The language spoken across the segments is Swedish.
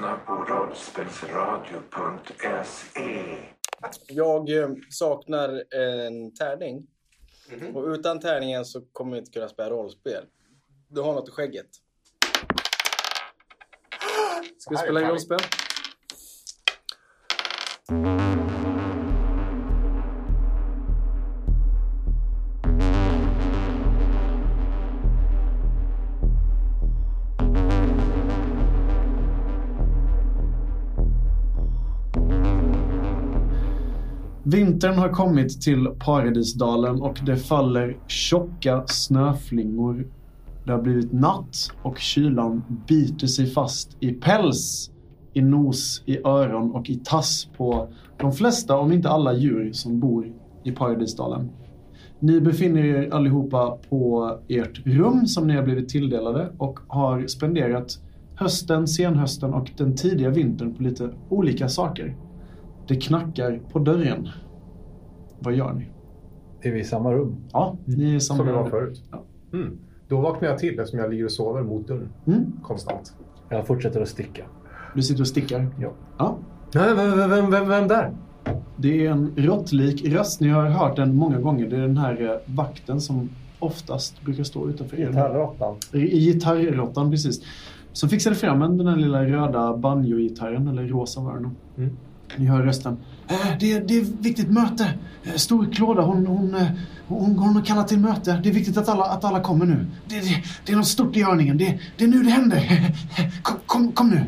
lyssnar på rollspelsradio.se. Jag eh, saknar en tärning. Och utan tärningen så kommer vi inte kunna spela rollspel. Du har något i skägget. Ska vi spela rollspel? Vintern har kommit till Paradisdalen och det faller tjocka snöflingor. Det har blivit natt och kylan biter sig fast i päls, i nos, i öron och i tass på de flesta, om inte alla djur som bor i Paradisdalen. Ni befinner er allihopa på ert rum som ni har blivit tilldelade och har spenderat hösten, senhösten och den tidiga vintern på lite olika saker. Det knackar på dörren. Vad gör ni? Är vi i samma rum? Ja, ni är i samma Som vi var rum. förut. Ja. Mm. Då vaknar jag till eftersom jag ligger och sover mot dörren Mm. konstant. Jag fortsätter att sticka. Du sitter och stickar. Ja. ja. Nej, vem, vem, vem, vem, vem där? Det är en råttlik röst. Ni har hört den många gånger. Det är den här eh, vakten som oftast brukar stå utanför er. Gitarrråttan. I gitarrråttan, precis. Som fixade fram en, den här lilla röda banjo-gitarren, eller rosa var det nog. Mm. Ni hör rösten. Eh, det, är, det är viktigt möte. Eh, Stor Klåda, hon, hon, eh, hon, hon har kallat till möte. Det är viktigt att alla, att alla kommer nu. Det, det, det är något stort i görningen. Det, det är nu det händer. Kom, kom, kom nu.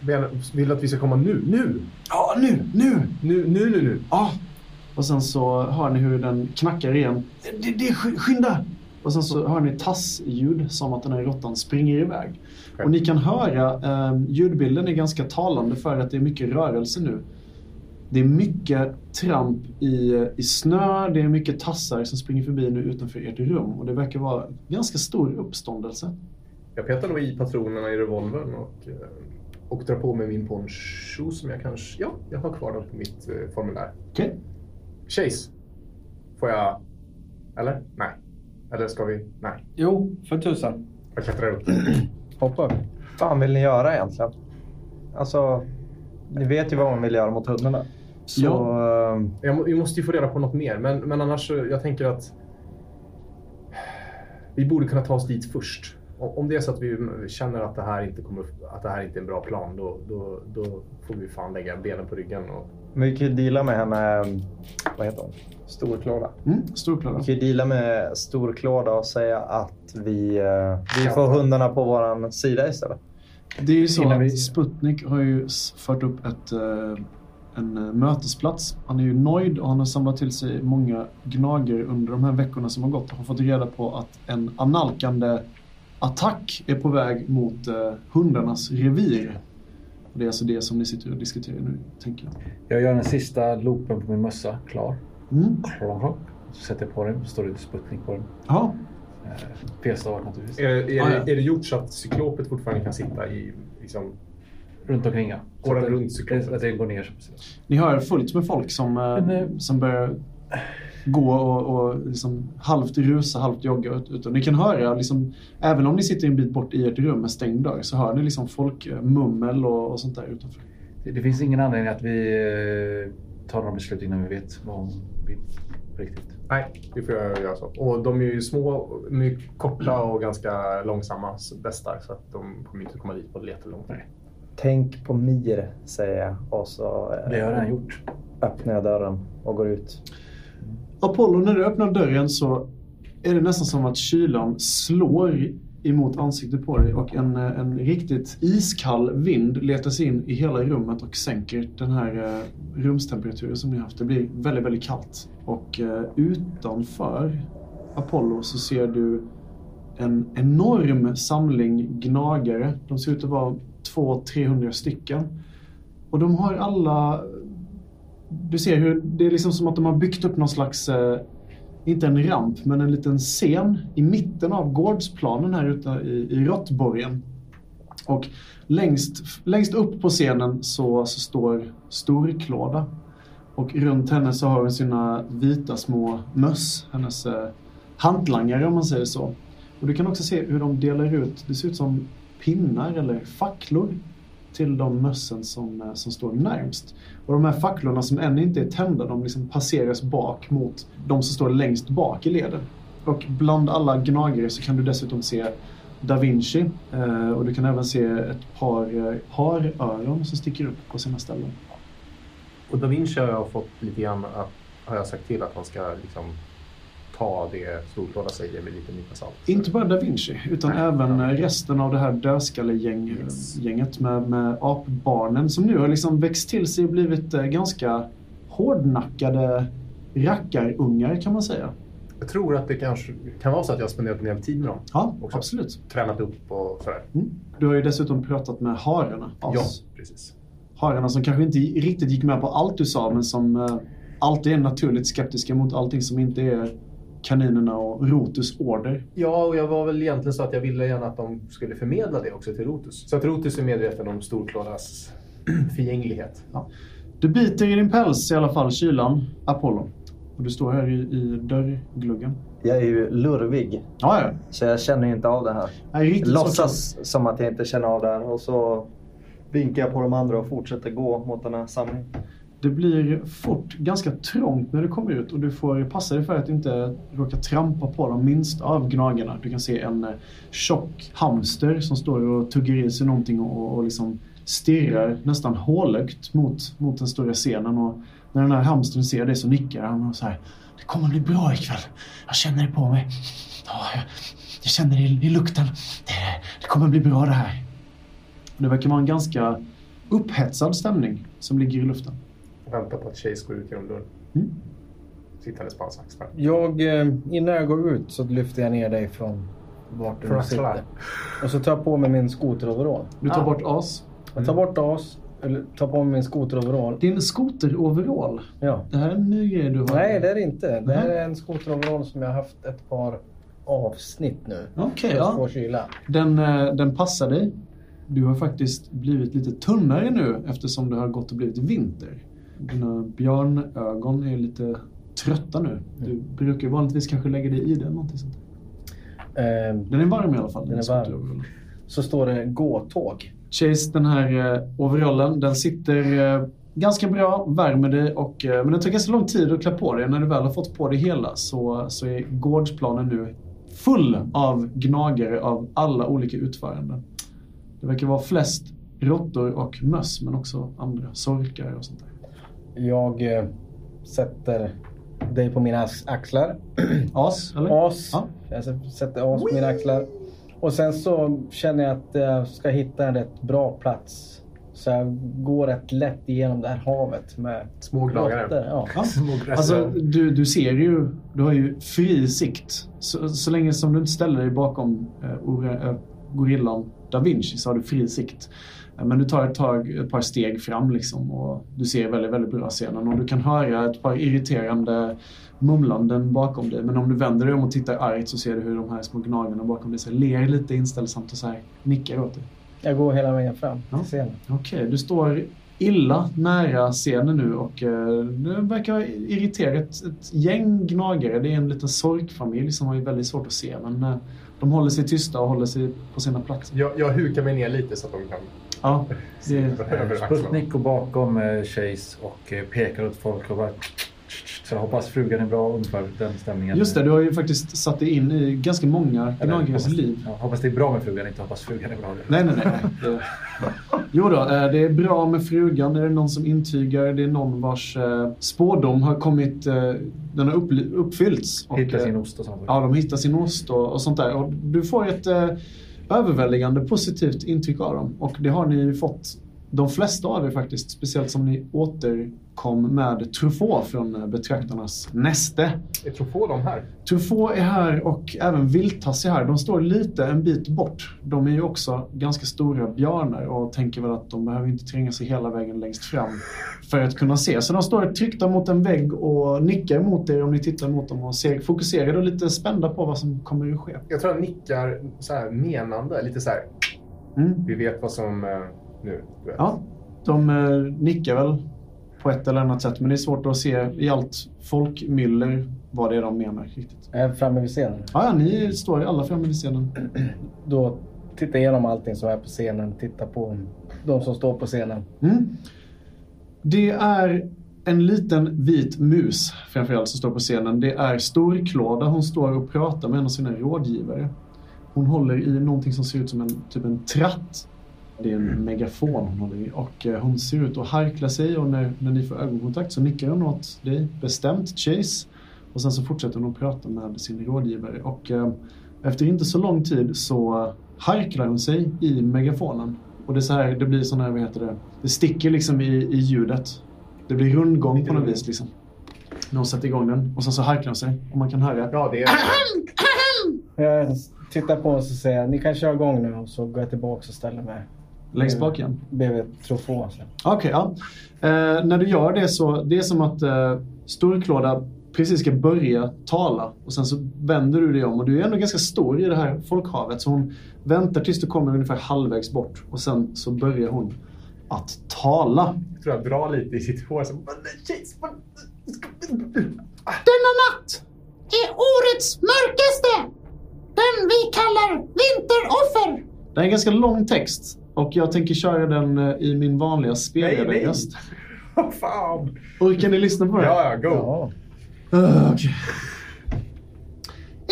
Men Vill att vi ska komma nu? Nu? Ja, nu, nu. Nu, nu, nu, nu. Ja. Och sen så hör ni hur den knackar igen. Det, det, sk- skynda! Och sen så hör ni tassljud som att den här råttan springer iväg. Och ni kan höra, eh, ljudbilden är ganska talande för att det är mycket rörelse nu. Det är mycket tramp i, i snö, det är mycket tassar som springer förbi nu utanför ert rum. Och det verkar vara ganska stor uppståndelse. Jag petar nog i patronerna i revolvern och, eh, och drar på mig min poncho som jag kanske... Ja, jag har kvar den på mitt eh, formulär. Okej? Chase. Får jag... Eller? Nej. Eller ska vi? Nej. Jo, för tusan. Jag klättrar upp. Hoppa upp. Vad fan vill ni göra egentligen? Alltså, ni vet ju vad man vill göra mot hundarna. Så, Ja. ehm, Jag, vi måste ju få reda på något mer. Men, men annars, så- jag tänker att vi borde kunna ta oss dit först. Om det är så att vi känner att det här inte, kommer, att det här inte är en bra plan, då, då, då får vi fan lägga benen på ryggen. Och, men vi kan ju deala med henne, vad heter hon? Storklåda. Mm, stor Klara. Vi kan ju deala med Storklåda och säga att vi, eh, vi får hundarna på vår sida istället. Det är ju så Innan vi- att Sputnik har ju fört upp ett, eh, en eh, mötesplats. Han är ju nöjd och han har samlat till sig många gnager under de här veckorna som har gått och har fått reda på att en analkande attack är på väg mot hundarnas revir. Och det är alltså det som ni sitter och diskuterar nu, tänker jag. Jag gör den sista loopen på min mössa klar. Mm. Klonk. Så sätter jag på den. Så står det Sputnik på den. Ja, Eh, P-stavar naturligtvis. är, är, Ah, ja. är det gjort så att cyklopet fortfarande kan sitta i... Liksom, Runt omkring ja. Går den att runt cyklopet? Att det går ner. så- ni hör fullt med folk som, eh, Men, eh, som börjar gå och, och liksom halvt rusa, halvt jogga ut. ut. Och ni kan höra, liksom, även om ni sitter en bit bort i ert rum med stängd dörr, så hör ni liksom folk eh, mummel och, och sånt där utanför. Det, det finns ingen anledning att vi eh, tar några beslut innan vi vet vad hon vill riktigt. nej, vi får göra göra så. Och de är ju små, de är korta och ganska långsamma bästar. Så att de kommer inte komma dit på jättelångt. Nej. Tänk på Mir, säger jag. Och så eh, Det har jag redan gjort. öppnar jag dörren och går ut. Apollo, när du öppnar dörren så är det nästan som att kylan slår emot ansiktet på dig och en, eh, en riktigt iskall vind letar sig in i hela rummet och sänker den här eh, rumstemperaturen som ni haft. Det blir väldigt, väldigt kallt. Och eh, utanför Apollo så ser du en enorm samling gnagare. De ser ut att vara 200-300 stycken. Och de har alla du ser hur det är liksom som att de har byggt upp någon slags, eh, inte en ramp, men en liten scen i mitten av gårdsplanen här ute i, i Råttborgen. Och längst, längst upp på scenen så, så står Storklåda. Och runt henne så har hon sina vita små möss, hennes eh, hantlangare om man säger så. Och du kan också se hur de delar ut, det ser ut som pinnar eller facklor till de mössen som, eh, som står närmst. Och de här facklorna som ännu inte är tända, de liksom passeras bak mot de som står längst bak i leden. Och bland alla gnagare så kan du dessutom se Da Vinci eh, och du kan även se ett par eh, haröron som sticker upp på sina ställen. Och Da Vinci har jag fått lite grann att, har jag sagt till att han ska liksom ta det Storklåda säger med lite nypa salt. Inte bara Da Vinci, utan Nej. även resten av det här dödskallegänget Yes. gänget med, med apbarnen som nu har liksom växt till sig och blivit eh, ganska hårdnackade rackarungar kan man säga. Jag tror att det kanske kan vara så att jag har spenderat en del tid med dem. Ja, Också. absolut. Tränat upp och sådär. Mm. Du har ju dessutom pratat med hararna. Ja, precis. Hararna som kanske inte riktigt gick med på allt du sa men som eh, alltid är naturligt skeptiska mot allting som inte är kaninerna och Rotus order. Ja, och jag var väl egentligen så att jag ville gärna att de skulle förmedla det också till Rotus. Så att Rotus är medveten om Storklådas förgänglighet. Du biter i din päls i alla fall, kylan, Apollo. Och du står här i, i dörrgluggen. Jag är ju lurvig, Ja, ja. så jag känner inte av det här. Nej, riktigt så Låtsas som att jag inte känner av det här och så vinkar jag på de andra och fortsätter gå mot den här samlingen. Det blir fort ganska trångt när du kommer ut och du får passa dig för att inte råka trampa på de minsta av gnagarna. Du kan se en eh, tjock hamster som står och tuggar i sig någonting och, och liksom stirrar nästan hålögt mot, mot den stora scenen. Och när den här hamstern ser dig så nickar han och säger Det kommer bli bra ikväll. Jag känner det på mig. Ja, jag, jag känner det i, i lukten. Det, det kommer bli bra det här. Det verkar vara en ganska upphetsad stämning som ligger i luften. Jag väntar på att Chase går ut genom dörren. Mm. Sittandes på hans axlar. Jag, eh, innan jag går ut så lyfter jag ner dig från vart du Från sitter. axlarna. Och så tar jag på mig min skoteroverall. Du tar Ah. bort as. Jag tar bort as, eller tar på mig min skoteroverall. Din skoteroverall. Ja. Det här är en ny grej du har. Nej, det är det inte. Det här är en skoteroverall som jag har haft ett par avsnitt nu. Okej, För ja. kyla. Den, eh, den passar dig. Du har faktiskt blivit lite tunnare nu eftersom det har gått och blivit vinter. Dina björnögon är lite trötta nu. Du Mm. brukar vanligtvis kanske lägga dig i den. Någonting sånt. Eh, Den är varm i alla fall. Den är varm. så står det gåtåg. Chase, den här eh, overallen, den sitter eh, ganska bra, värmer dig och, eh, men det tar ganska lång tid att klä på dig. När du väl har fått på dig hela så, så är gårdsplanen nu full av gnagare av alla olika utföranden. Det verkar vara flest råttor och möss men också andra sorkar och sånt där. Jag eh, sätter dig på mina ax- axlar. As, eller? As. Ja. Jag sätter as på mina axlar. Och sen så känner jag att jag ska hitta en rätt bra plats. Så jag går rätt lätt igenom det här havet med Små. Ja. Ja. Alltså, du, du ser ju, du har ju fri sikt. Så, så länge som du inte ställer dig bakom eh, eh, gorillan da Vinci så har du fri sikt. Eh, men du tar ett, tag, ett par steg fram liksom och du ser väldigt, väldigt bra scenen. Och du kan höra ett par irriterande mumlanden bakom dig. Men om du vänder dig om och tittar argt så ser du hur de här små gnagarna bakom dig så ler lite inställsamt och så här nickar åt dig. Jag går hela vägen fram Ja. till scenen. Okej, du står illa nära scenen nu och eh, det verkar irritera ett, ett gäng gnagare. Det är en liten sorkfamilj som har väldigt svårt att se men eh, de håller sig tysta och håller sig på sina platser. Jag, jag hukar mig ner lite så att de kan Ja, det, axlarna. Sputnik går bakom eh, Chase och eh, pekar åt folk och bara... Så jag hoppas frugan är bra ungefär den stämningen. just det, du har ju faktiskt satt dig in i ganska många gnagares hoppas, liv. Ja, hoppas det är bra med frugan, inte hoppas frugan är bra. Nej, nej, nej. Det... Jo då, eh, det är bra med frugan. Det är någon som intygar. Det är någon vars spådom har kommit, den har upp, uppfyllts. Och, Hitta eh, sin ost och sånt. Ja, de hittar sin ost och, och sånt där. Och du får ett överväldigande positivt intryck av dem. Och det har ni ju fått, de flesta av er faktiskt. Speciellt som ni återkom med Truffaut från eh, betraktarnas näste. Tror få de här. Truffaut är här och även Viltas är här. De står lite en bit bort. De är ju också ganska stora björnar och tänker väl att de behöver inte tränga sig hela vägen längst fram för att kunna se. Så de står tryckta mot en vägg och nickar mot er om ni tittar mot dem och ser fokuserade och lite spända på vad som kommer att ske. Jag tror han nickar så här menande. Lite så här. Mm. Vi vet vad som eh, nu. Ja, de eh, nickar väl på ett eller annat sätt men det är svårt att se i allt folkmyller vad det är de menar riktigt. Är framme vid scenen. Ja, ja, ni står alla framme vid scenen. Då titta igenom allting som är på scenen. Titta på de som står på scenen. Mm. Det är en liten vit mus framförallt som står på scenen. Det är Storklåda. Hon står och pratar med en av sina rådgivare. Hon håller i någonting som ser ut som en, typ en tratt. Det är en megafon hon håller i och eh, hon ser ut att harkla sig och när, när ni får ögonkontakt så nickar hon åt dig bestämt, Chase. Och sen så fortsätter hon att prata med sin rådgivare och eh, efter inte så lång tid så harklar hon sig i megafonen. Och det är så här, det blir sån här, vad heter det, det sticker liksom i, i ljudet. Det blir rundgång på något vis liksom. När hon sätter igång den och sen så harklar hon sig och man kan höra. Ja, det är... Jag tittar på oss och säger ni kan köra igång nu och så går jag tillbaka och ställer mig Längst bak igen. bredvid Trofå. så. Okej, ja. Eh, när du gör det så, det är som att eh, Storklåda precis ska börja tala och sen så vänder du dig om och du är ändå ganska stor i det här folkhavet så hon väntar tills du kommer ungefär halvvägs bort och sen så börjar hon att tala. Jag tror jag drar lite i sitt hår. Så... Denna natt är årets mörkaste. Den vi kallar vinteroffer. Det är en ganska lång text och jag tänker köra den eh, i min vanliga spelledarröst. Vad fan! Orkar ni lyssna på det? Ja, ja, go. Ja. Uh, okej.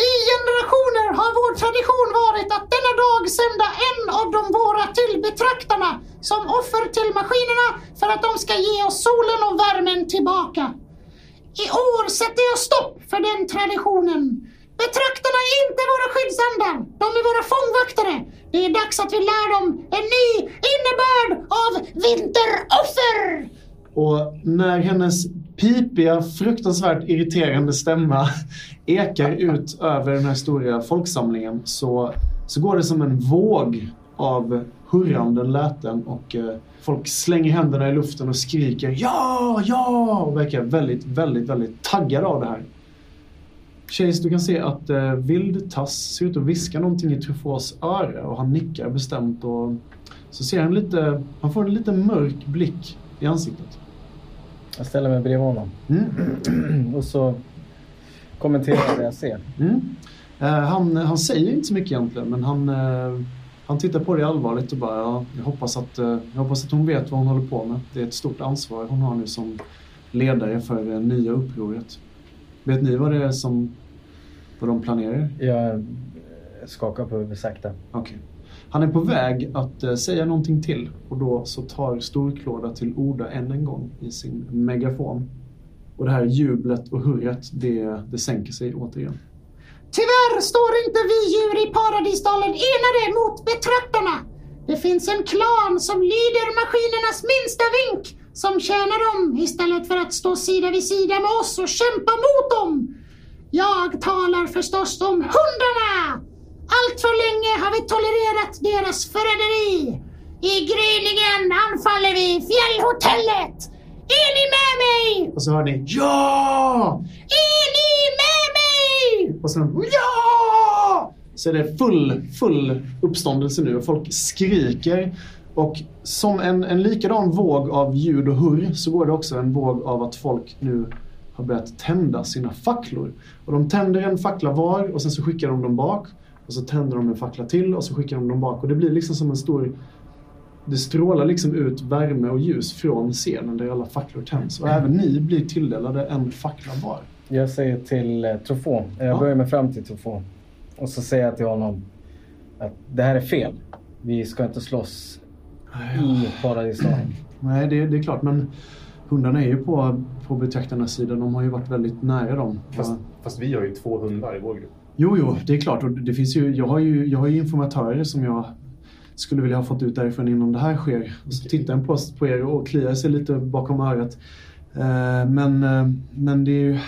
I generationer har vår tradition varit att denna dag sända en av de våra till betraktarna som offer till maskinerna för att de ska ge oss solen och värmen tillbaka. I år sätter jag stopp för den traditionen. Betraktarna är inte våra skyddsandar, de är våra fångvaktare. Det är dags att vi lär dem en ny innebörd av vinteroffer! Och när hennes pipiga, fruktansvärt irriterande stämma ekar ut över den här stora folksamlingen så, så går det som en våg av hurrande läten och eh, folk slänger händerna i luften och skriker ja, ja och verkar väldigt, väldigt, väldigt taggade av det här. Chase, du kan se att eh, Vildtass ser ut att viska någonting i Truffaut's öra och han nickar bestämt och så ser han lite, han får en lite mörk blick i ansiktet. Jag ställer mig bredvid honom Mm. och så kommenterar det jag ser. Mm. Eh, han, han säger inte så mycket egentligen men han, eh, han tittar på det allvarligt och bara ja, jag, hoppas att, eh, jag hoppas att hon vet vad hon håller på med. Det är ett stort ansvar hon har nu som ledare för det nya upproret. Vet ni vad det är som vad de planerar? Jag skakar på huvudet sakta. Okej. Han är på väg att eh, säga någonting till och då så tar Storklåda till orda än en gång i sin megafon. Och det här jublet och hurret det, det sänker sig återigen. Tyvärr står inte vi djur i Paradisdalen enade mot betraktarna. Det finns en klan som lyder maskinernas minsta vink som tjänar dem istället för att stå sida vid sida med oss och kämpa mot dem. Jag talar förstås om hundarna. Allt för länge har vi tolererat deras förräderi. I gryningen anfaller vi fjällhotellet. Är ni med mig? Och så hör ni ja! Är ni med mig? Och sen ja! Så är det full, full uppståndelse nu och folk skriker. Och som en, en likadan våg av ljud och hurr så går det också en våg av att folk nu har börjat tända sina facklor. Och de tänder en fackla var och sen så skickar de dem bak. Och så tänder de en fackla till och så skickar de dem bak. Och det blir liksom som en stor... Det strålar liksom ut värme och ljus från scenen där alla facklor tänds. Och även ni blir tilldelade en fackla var. Jag säger till eh, Trofå, jag Ja. börjar mig fram till Trofå. Och så säger jag till honom att det här är fel. Vi ska inte slåss i Paradisdalen. Nej, det, det är klart. Men hundarna är ju på, på betraktarnas sida. De har ju varit väldigt nära dem. Fast, Ja. fast vi har ju två hundar i vår grupp. Jo, jo, det är klart. Och det finns ju, jag, har ju, jag har ju informatörer som jag skulle vilja ha fått ut därifrån innan det här sker. Och så tittar en på, på er och kliar sig lite bakom örat. Eh, men, eh, men det är ju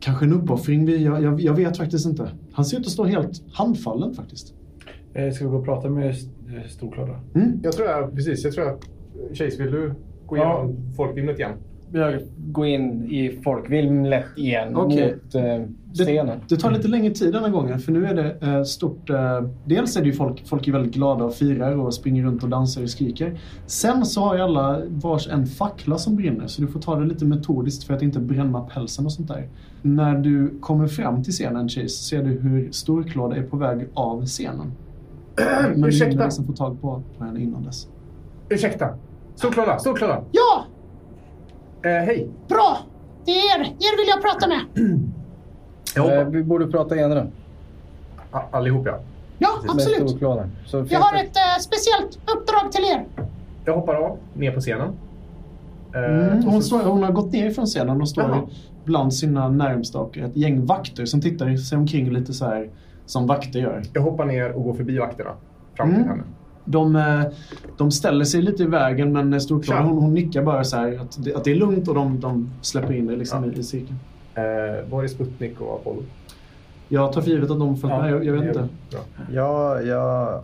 kanske en uppoffring. Vi, jag, jag, jag vet faktiskt inte. Han ser ut att stå helt handfallen faktiskt. Eh, Ska vi gå och prata med eh, Storklåda? Mm. Jag tror jag, precis, jag tror jag... Chase, vill du gå Ja. igenom folkvimlet igen? Jag går in i folkvimlet igen Okej. mot eh, scenen. Det tar lite längre tid denna gången för nu är det eh, stort... Eh, dels är det ju folk, folk är väldigt glada och firar och springer runt och dansar och skriker. Sen så har ju alla vars en fackla som brinner så du får ta det lite metodiskt för att inte bränna pälsen och sånt där. När du kommer fram till scenen Chase ser du hur Storklåda är på väg av scenen. Men ni ursäkta. hinner liksom få tag på, henne innan dess. Ursäkta. Storklåda, storklåda. Ja, Eh, hej. bra. Det är er. Er vill jag prata med. Jag Eh, vi borde prata igenom A- Allihop ja. Ja, absolut. Jag har ett eh, speciellt uppdrag till er. Jag hoppar av, ner på scenen. Eh, Mm, hon, står, hon har gått ner från scenen och står Jaha. bland sina närmsta och ett gäng vakter som tittar sig omkring lite så här som vakter gör. Jag hoppar ner och går förbi vakterna. Fram till Mm. henne. De, eh, de ställer sig lite i vägen men Storklåda Tja. hon, hon nickar bara så här att det, att det är lugnt och de, de släpper in det liksom Ja. i, i cirkeln. Eh, var är Sputnik och Apollo? Jag tar för givet att de följt Ja, med. Jag, jag vet inte. Jag, jag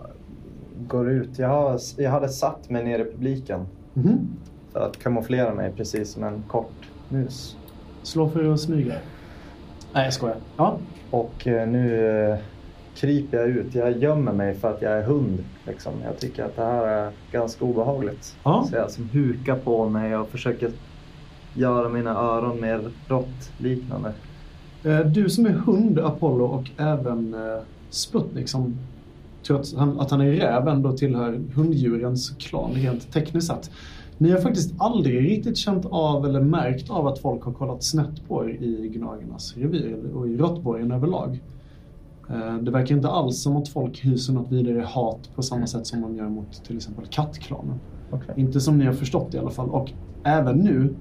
går ut. Jag, har, jag hade satt mig ner i publiken Mhm. för att kamouflera mig precis som en kort mus. Slå för att smyga. Nej, jag skojar. Ja. Och eh, nu eh, kryper jag ut. Jag gömmer mig för att jag är hund. Liksom. Jag tycker att det här är ganska obehagligt. Ja. Så jag som hukar på mig och försöker göra mina öron mer råttliknande. Eh, Du som är hund, Apollo och även Sputnik som tror att han, att han är räv ändå tillhör hunddjurens klan rent tekniskt sett. Ni har faktiskt aldrig riktigt känt av eller märkt av att folk har kollat snett på er i Gnagernas revir och i Råttborgen överlag. Eh, Det verkar inte alls som att folk hyser något vidare hat på samma sätt som man gör mot till exempel kattklanen. Okej. Inte som ni har förstått i alla fall. Och även nu,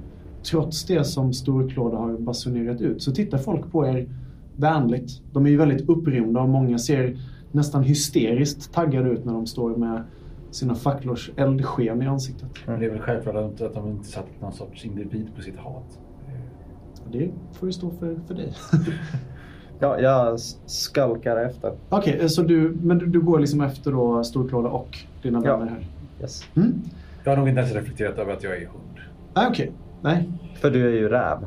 trots det som Storklåda har basunerat ut, så tittar folk på er vänligt. De är ju väldigt upprymda och många ser nästan hysteriskt taggade ut när de står med sina facklors eldsken i ansiktet. Men det är väl självklart att att de inte satt någon sorts individ på sitt hat. Det får ju stå för, för dig. Ja, jag skalkar efter. Okej, eh, så du, men du, du går liksom efter då Storklåda och dina Ja. vänner här? Yes. Mm? Jag har nog inte ens reflekterat över att jag är hund. Nej, okej. Nej. För du är ju räv.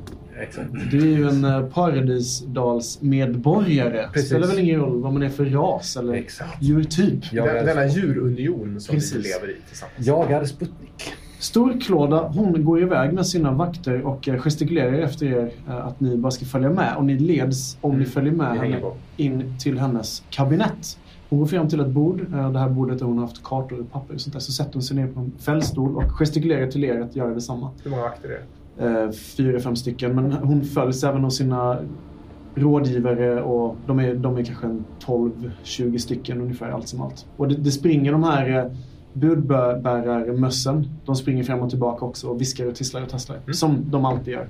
Exakt. Du är ju en eh, paradisdalsmedborgare. Precis. spelar väl ingen roll vad man är för ras eller Exakt. djurtyp. Jag Den, är, denna djurunion som Precis. vi lever i tillsammans. jag är Sputnik. Storklåda, hon går iväg med sina vakter och eh, gestikulerar efter er eh, att ni bara ska följa med. Och ni leds, om ni Mm, följer med henne, in till hennes kabinett. Hon går fram till ett bord. Det här bordet där hon har haft kartor och papper och sånt där. Så sätter hon sig ner på en fällstol och gestikulerar till er att göra detsamma. Hur många vakter är det? Eh, Fyra, fem stycken. Men hon följs även av sina rådgivare och de är, de är kanske en 12-20 stycken ungefär allt som allt. Och det, det springer de här eh, budbärarmössen. De springer fram och tillbaka också och viskar och tisslar och tasslar. Som de alltid gör.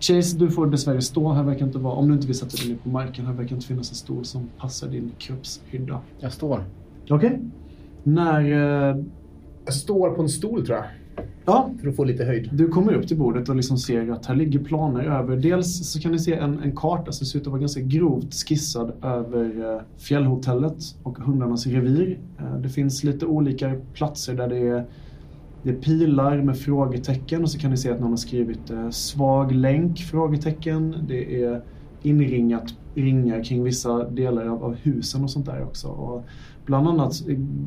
Chase, du får dessvärre stå. Här verkar inte vara, om du inte vill sätta dig ner på marken, här verkar inte finnas en stol som passar din kroppshydda. Jag står. Okej. När eh, Jag står på en stol tror jag. Ja, För att få lite höjd. Du kommer upp till bordet och liksom ser att här ligger planer över. Dels så kan ni se en, en karta som ser ut att vara ganska grovt skissad över eh, fjällhotellet och hundarnas revir. Eh, det finns lite olika platser där det är, det är pilar med frågetecken och så kan ni se att någon har skrivit eh, svag länk? frågetecken. Det är inringat ringar kring vissa delar av, av husen och sånt där också. Och bland annat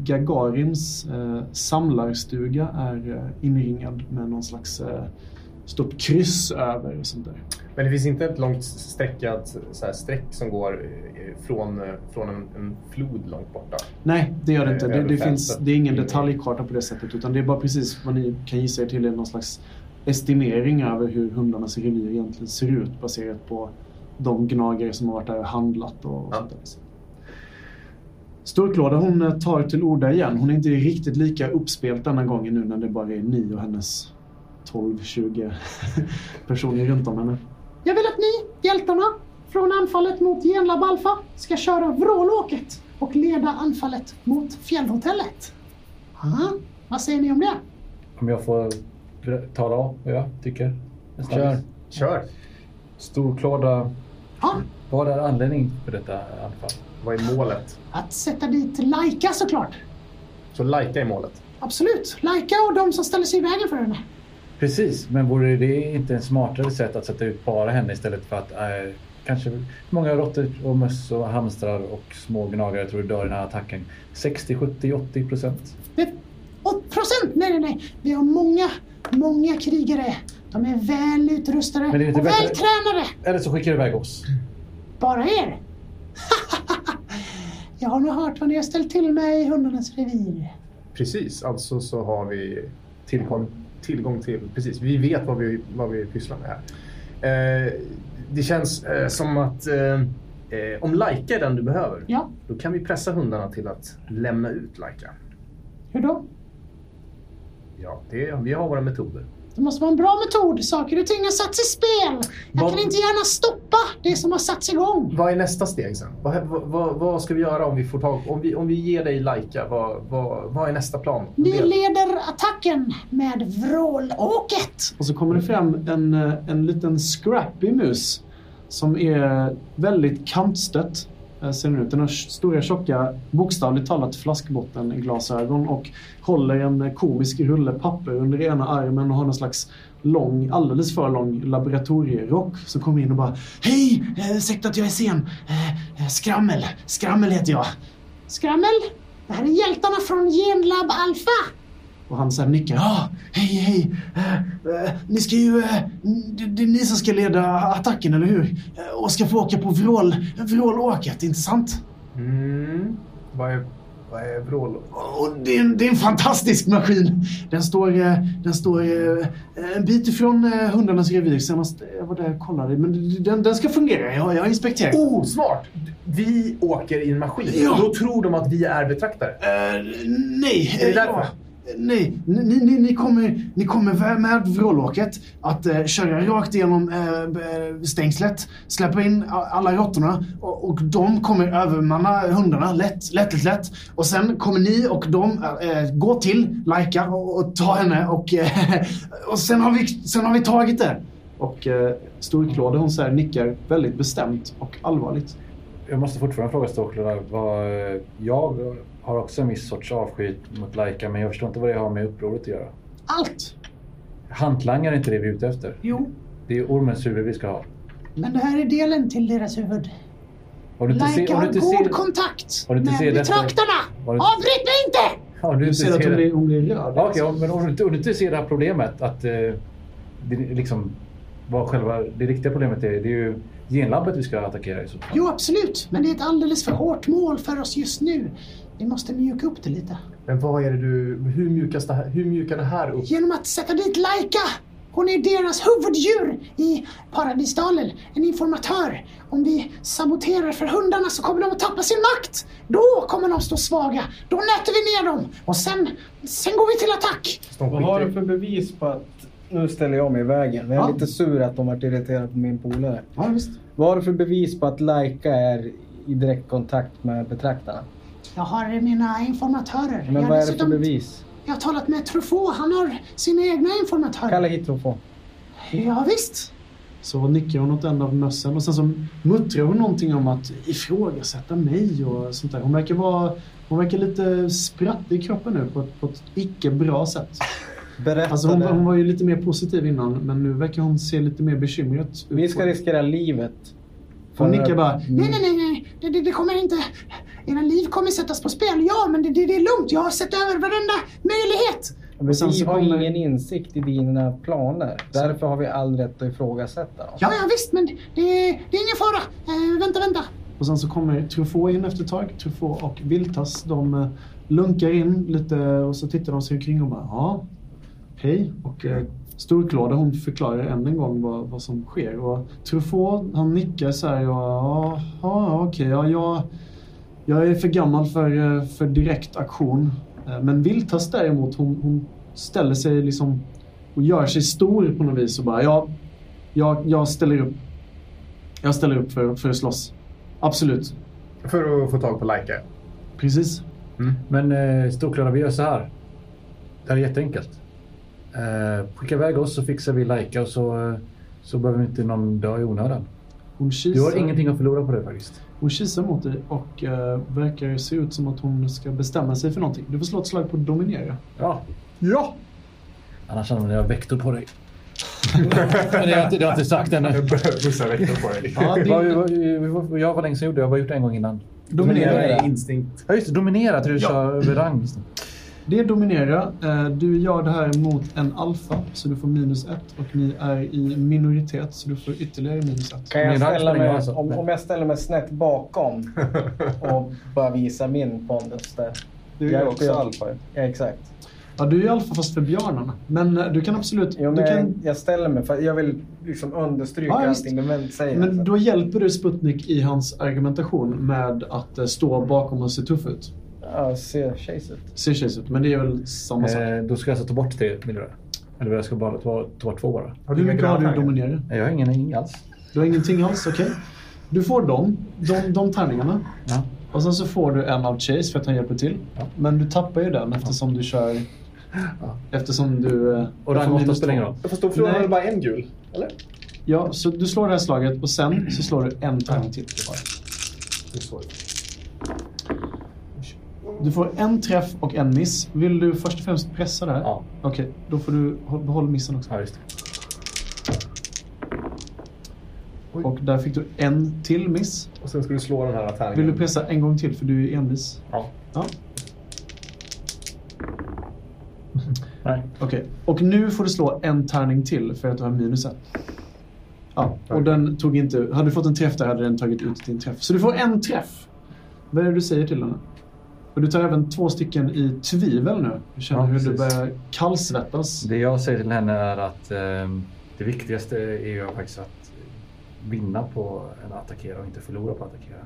Gagarins eh, samlarstuga är eh, inringad med någon slags eh, stort kryss över och sånt där. Men det finns inte ett långt sträckat så här, streck som går eh, från, eh, från en, en flod långt borta. Nej, det gör det inte. Det, det, finns, det är ingen Mm. detaljkarta på det sättet utan det är bara precis vad ni kan gissa er till är någon slags estimering över hur hundarnas revir egentligen ser ut baserat på de gnagare som har varit där och handlat och, och Ja. sånt där. Storklåda hon eh, tar till orda igen. Hon är inte riktigt lika uppspelt denna gången nu när det bara är ni och hennes 12-20 personer runt om henne. Jag vill att ni, hjältarna, från anfallet mot Genlab Alpha ska köra vrålåket och leda anfallet mot fjällhotellet. Aha, vad säger ni om det? Om jag får tala om vad jag tycker. nästan. Kör. Kör! Storklåda. Ja, Vad är anledningen för detta anfall? Vad är målet? att sätta dit Laika såklart. Så lajka är målet. Absolut. Laika och de som ställer sig i vägen för henne. Precis, men vore det inte en smartare sätt att sätta ut bara henne istället för att eh, kanske många råttor och möss och hamstrar och små gnagare tror du dör i den här attacken. 60, 70, 80 procent. Det, och procent! Nej, nej, nej. Vi har många, många krigare. De är väl utrustade är och vältränade. Eller så skickar du iväg oss. Bara er. Jag har nog hört vad ni har ställt till med i hundarnas revir. Precis, alltså så har vi tillgång, tillgång till... Precis, vi vet vad vi, vad vi pysslar med här. Eh, det känns eh, som att eh, eh, om Laika är den du behöver, Ja, då kan vi pressa hundarna till att lämna ut Laika. hur då? Ja, det, vi har våra metoder. Det måste vara en bra metod. Saker och ting har satts i spel. Jag Vad- kan inte gärna stoppa det som har satts igång. Vad är nästa steg sen? Vad, vad, vad, vad ska vi göra om vi får tag om vi, om vi ger dig Laika? Vad, vad, vad är nästa plan? Ni leder attacken med vrålåket. Och så kommer det fram en, eh, en liten scrappy mus som är väldigt kantstött. Eh, ser den ut. Den har stora tjocka, bokstavligt talat flaskbottenglasögon och håller en komisk rulle papper under ena armen och har någon slags lång, alldeles för lång laboratorierock. som kommer in och bara Hej! Eh, ursäkta att jag är sen. Eh, eh skrammel. Skrammel heter jag. Skrammel, det här är hjältarna från Genlab Alpha. Och han så här nickar. Ja, hej, hej. Eh, eh, ni ska ju... eh, det, det är ni som ska leda attacken, eller hur? Eh, och ska få åka på vrål, vrålåket, inte sant? Mm. Vad är, vad är vrål? Och det, är en, det är en fantastisk maskin. Den står, eh, den står eh, en bit ifrån hundarnas revir. Senast jag var där och kollade. Men den, den ska fungera. Jag, jag har inspekterat. Oh, smart! Vi åker i en maskin. Ja. Då tror de att vi är betraktare. Nej. Är det eh, därför? ja. Nej, ni, ni, ni, kommer, ni kommer med vrålåket att eh, köra rakt igenom eh, eh stängslet, släppa in alla råttorna och, och de kommer övermanna hundarna lätt, lätt, lätt, lätt. Och sen kommer ni och de eh, eh gå till Laika och, och ta henne och, eh, och sen, har vi, sen har vi tagit det. Och eh, Storklåde hon så här nickar väldigt bestämt och allvarligt. Jag måste fortfarande fråga Storklåde Vad, eh, jag har också en viss sorts avsky mot Laika men jag förstår inte vad det har med upproret att göra. Allt. Hantlangar är inte det vi är ute efter. Jo, Det är ormens huvud vi ska ha. men det här är delen till deras huvud. Om du inte ser, Laika har god ser, kontakt Har du inte med betraktarna. Har Avbryt mig inte! om du Du inte ser att hon blir, hon blir. Ja, Okej, om- men om du, inte, om du inte ser det här problemet att eh, det, liksom, vad själva det riktiga problemet är. Det är ju genlabbet vi ska attackera i så fall. Jo, absolut. Men det är ett alldeles för hårt mål för oss just nu. Vi måste mjuka upp det lite. Men vad är det du... Hur mjukas det här, hur mjukar det här upp? Genom att sätta dit Laika. Hon är deras huvuddjur i Paradisdalen. En informatör. Om vi saboterar för hundarna så kommer de att tappa sin makt. Då kommer de stå svaga. Då nöter vi ner dem. Och sen, sen går vi till attack. Vad har du för bevis på att... Nu ställer jag mig i vägen. Jag är Ja. lite sur att de varit irriterade på min polare. Ja, visst. Vad har du för bevis på att Laika är i direkt kontakt med betraktarna? Jag har mina informatörer. Men jag, vad är det för bevis? jag har talat med Truffaut. Han har sina egna informatörer. Kalla hit få. Ja, visst. Så nickar hon åt en av mössen och sen så muttrar hon någonting om att ifrågasätta mig och sånt där. Hon verkar vara hon verkar lite sprattig i kroppen nu på ett, på ett icke bra sätt. Berätta Alltså hon, hon var ju lite mer positiv innan men nu verkar hon se lite mer bekymrad ut. Vi ska riskera livet. Hon nickar bara. Nej, nej, nej, nej. Det, det, det kommer inte... Era liv kommer sättas på spel. Ja, men det, det, det är lugnt. Jag har sett över varenda möjlighet. Men vi så har kommer- ingen insikt i dina planer. Därför har vi all rätt att ifrågasätta dem. Ja, ja visst, men det, det är ingen fara. Eh, vänta, vänta. Och sen så kommer Truffaut in efter ett tag. Truffaut och Viltas de eh, lunkar in lite och så tittar de sig omkring och bara ja, hej. Och eh, Storklåda hon förklarar än en gång vad, vad som sker. Och Truffaut han nickar så här och ja, ja okej, ja, jag, jag är för gammal för, eh, för direkt aktion. Eh, Men Viltas däremot hon, hon ställer sig liksom och gör sig stor på något vis och bara ja, jag, jag ställer upp. Jag ställer upp för, för att slåss. Absolut. För att få tag på Laika. Precis. Men eh, Storklöda, vi gör så här. Det här är jätteenkelt. Eh, skicka iväg oss så fixar vi Laika och så, eh, så behöver inte någon dö i onödan. Hon Du har ingenting att förlora på det faktiskt. Hon kisar mot dig och eh, verkar se ut som att hon ska bestämma sig för någonting. Du får slå ett slag på dominera. Ja. Ja! Annars använder jag vektor på dig. Men det har jag inte, det har jag inte sagt ännu. Bussa vektor på dig. Ja, det, Vad, vad, vad, jag var länge sedan gjorde jag. Jag har gjort det en gång innan. dominera. är instinkt. Ja just det, dominera till du Ja. kör över rang. Det. Det är dominera. Eh, Du gör det här mot en alfa, så du får minus ett. Och ni är i minoritet, så du får ytterligare minus ett. Kan jag ställa mig, roll, om, om jag ställer mig snett bakom och bara visar min pondus där. Du är Hjälper också jag? alfa. Ja, exakt. Ja, du är alfa fast för björnarna. Men eh, du kan absolut... Jo, du kan, Jag ställer mig för jag vill liksom understryka Ja, allting de säger. men då hjälper du Sputnik i hans argumentation med att eh, stå bakom och se tuff ut. Ja, tjejs ut, men det är väl samma sak. Eh, då ska jag alltså ta bort tre, vill du det? Eller jag ska bara ta, ta bort två bara? Har Hur mycket har du dominerat? Jag har ingen, ingen alls. Du har ingenting alls, okej. Du får dem, de, de tärningarna. Ja. Och sen så får du en av Chase för att han hjälper till. Ja. Men du tappar ju den eftersom du kör... Eftersom du... eh, Och du 8 minus spelar ingen roll. Fast då förlorar man bara en gul. Eller? Ja, så du slår det här slaget och sen så slår du en tärning till. Det är så. Du får en träff och en miss. Vill du först och främst pressa det här? Ja. Okej, då får du hå- behålla missen också. Ja, just det. Och där fick du en till miss. Och sen ska du slå den här tärningen. Vill du pressa en gång till för du är envis? Ja. Ja. Nej. Okej, och nu får du slå en tärning till för att du har minus ett. Ja, och den tog inte... Hade du fått en träff där hade den tagit ut din träff. Så du får en träff! Vad är det du säger till henne? Och du tar även två stycken i tvivel nu. Du känner Ja, hur du börjar kallsvettas. Det jag säger till henne är att eh, det viktigaste är ju faktiskt att vinna på en attackera och inte förlora på att attackera.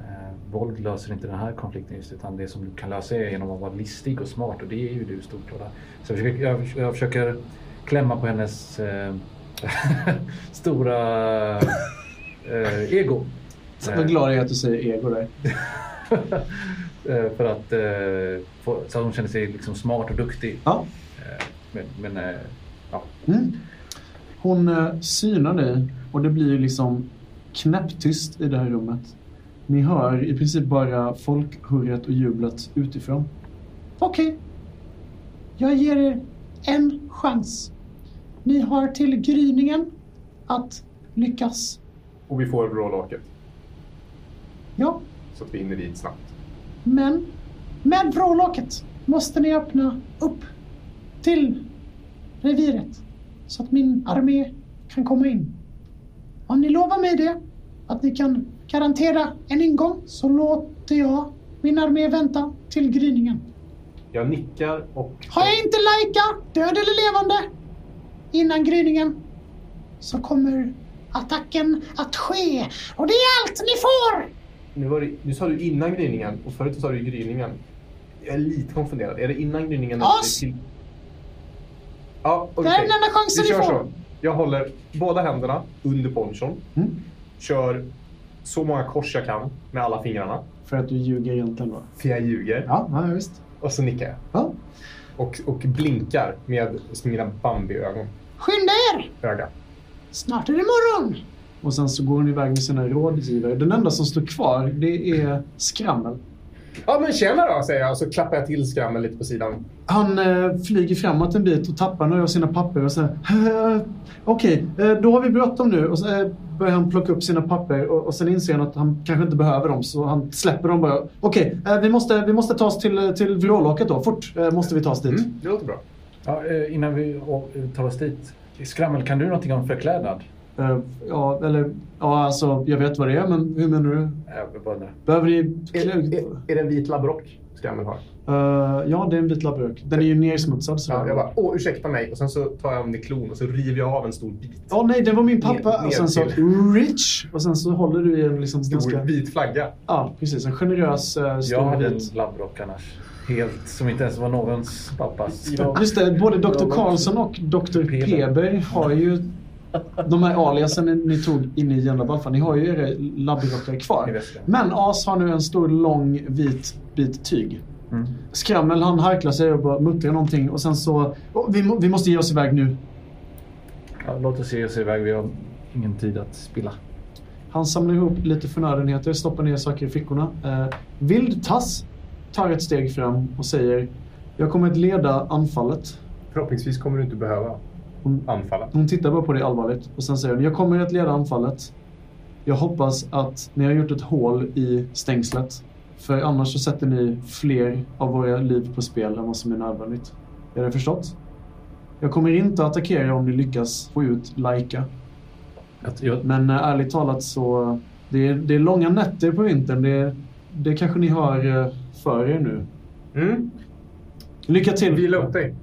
Eh, våld löser inte den här konflikten just utan det som du kan lösa är genom att vara listig och smart och det är ju du stortåda. Så jag försöker, jag, jag försöker klämma på hennes eh, stora eh, ego. Så glad jag är att du säger ego där. Eh, för att eh, få, så att hon känner sig liksom smart och duktig. Ja. Eh, men men eh, ja. Mm. Hon eh, synar dig och det blir liksom knäpptyst i det här rummet. Ni hör i princip bara folkhurret och jublet utifrån. Okej. Jag ger er en chans. Ni har till gryningen att lyckas. Och vi får vrålåket. Ja, Så att vi hinner dit snabbt. men med vrålåket måste ni öppna upp till reviret så att min armé kan komma in. Om ni lovar mig det, att ni kan garantera en ingång, så låter jag min armé vänta till gryningen. Jag nickar och... Har jag inte Laika, död eller levande, innan gryningen så kommer attacken att ske. Och det är allt ni får! Nu, var det, nu sa du innan gryningen och förut sa du gryningen. Jag är lite konfunderad. Är det innan gryningen? eller As! till... Ja, Det okej. är den enda chansen Vi kör får. så. Jag håller båda händerna under ponchon. Mm. Kör så många kors jag kan med alla fingrarna. För att du ljuger egentligen va? För jag ljuger. Ja, ja visst. Och så nickar jag. Ja. Och, och blinkar med mina Bambi-ögon. Skynda er! Öga. Snart är det morgon. Och sen så går hon iväg med sina rådgivare. Den enda som står kvar, det är Skrammel. Ja men tjena då, säger jag. Och så klappar jag till skrammel lite på sidan. Han eh, flyger framåt en bit och tappar några av sina papper och säger eh, Okej, eh, då har vi bråttom nu. Och så eh, börjar han plocka upp sina papper och, och sen inser han att han kanske inte behöver dem så han släpper dem bara. Okej, eh, vi, måste, vi måste ta oss till, till vrålåket då. Fort eh, måste vi ta oss dit. Mm, det låter bra. Ja, eh, innan vi tar oss dit. Skrammel, kan du någonting om förklädnad? Eh, ja, eller ja, alltså jag vet vad det är men hur menar du? Jag bara undrar. Behöver ni... Är, är, är det en vit labbrock skrammel har? Eh, ja, det är en vit labbrök. Den är ju nersmutsad. Så Ja, jag bara, åh ursäkta mig. Och sen så tar jag av mig klon och så river jag av en stor bit. Åh nej, det var min pappa. Ner- och sen så rich. Och sen så håller du i en liksom Stor ganska... vit flagga. Ja, precis. En generös uh, Jag stor hade en vit. labbrock annars. Helt, som inte ens var någons pappas. Just det, både Dr. Jag Karlsson och Dr. Peber. Peber har ju de här aliasen ni, ni tog in i General Balfa. Ni har ju era labbrockar I kvar. Men As har nu en stor lång vit bit tyg. Mm. Skrammel han harklar sig och bara muttrar någonting och sen så... "Åh, vi, vi måste ge oss iväg nu. Ja, låt oss ge oss iväg. Vi har ingen tid att spilla. Han samlar ihop lite förnödenheter, stoppar ner saker i fickorna. Eh, Vildtass tar ett steg fram och säger Jag kommer att leda anfallet. Förhoppningsvis kommer du inte behöva Hon, anfalla. hon tittar bara på dig allvarligt och sen säger hon Jag kommer att leda anfallet. Jag hoppas att ni har gjort ett hål i stängslet. För annars så sätter ni fler av våra liv på spel än vad som är nödvändigt. Är det förstått? Jag kommer inte att attackera om ni lyckas få ut Laika. Jag, Men äh, ärligt talat så... Det är, det är långa nätter på vintern. Det, det kanske ni har äh, för er nu. Mm. Lycka till! Vila upp dig.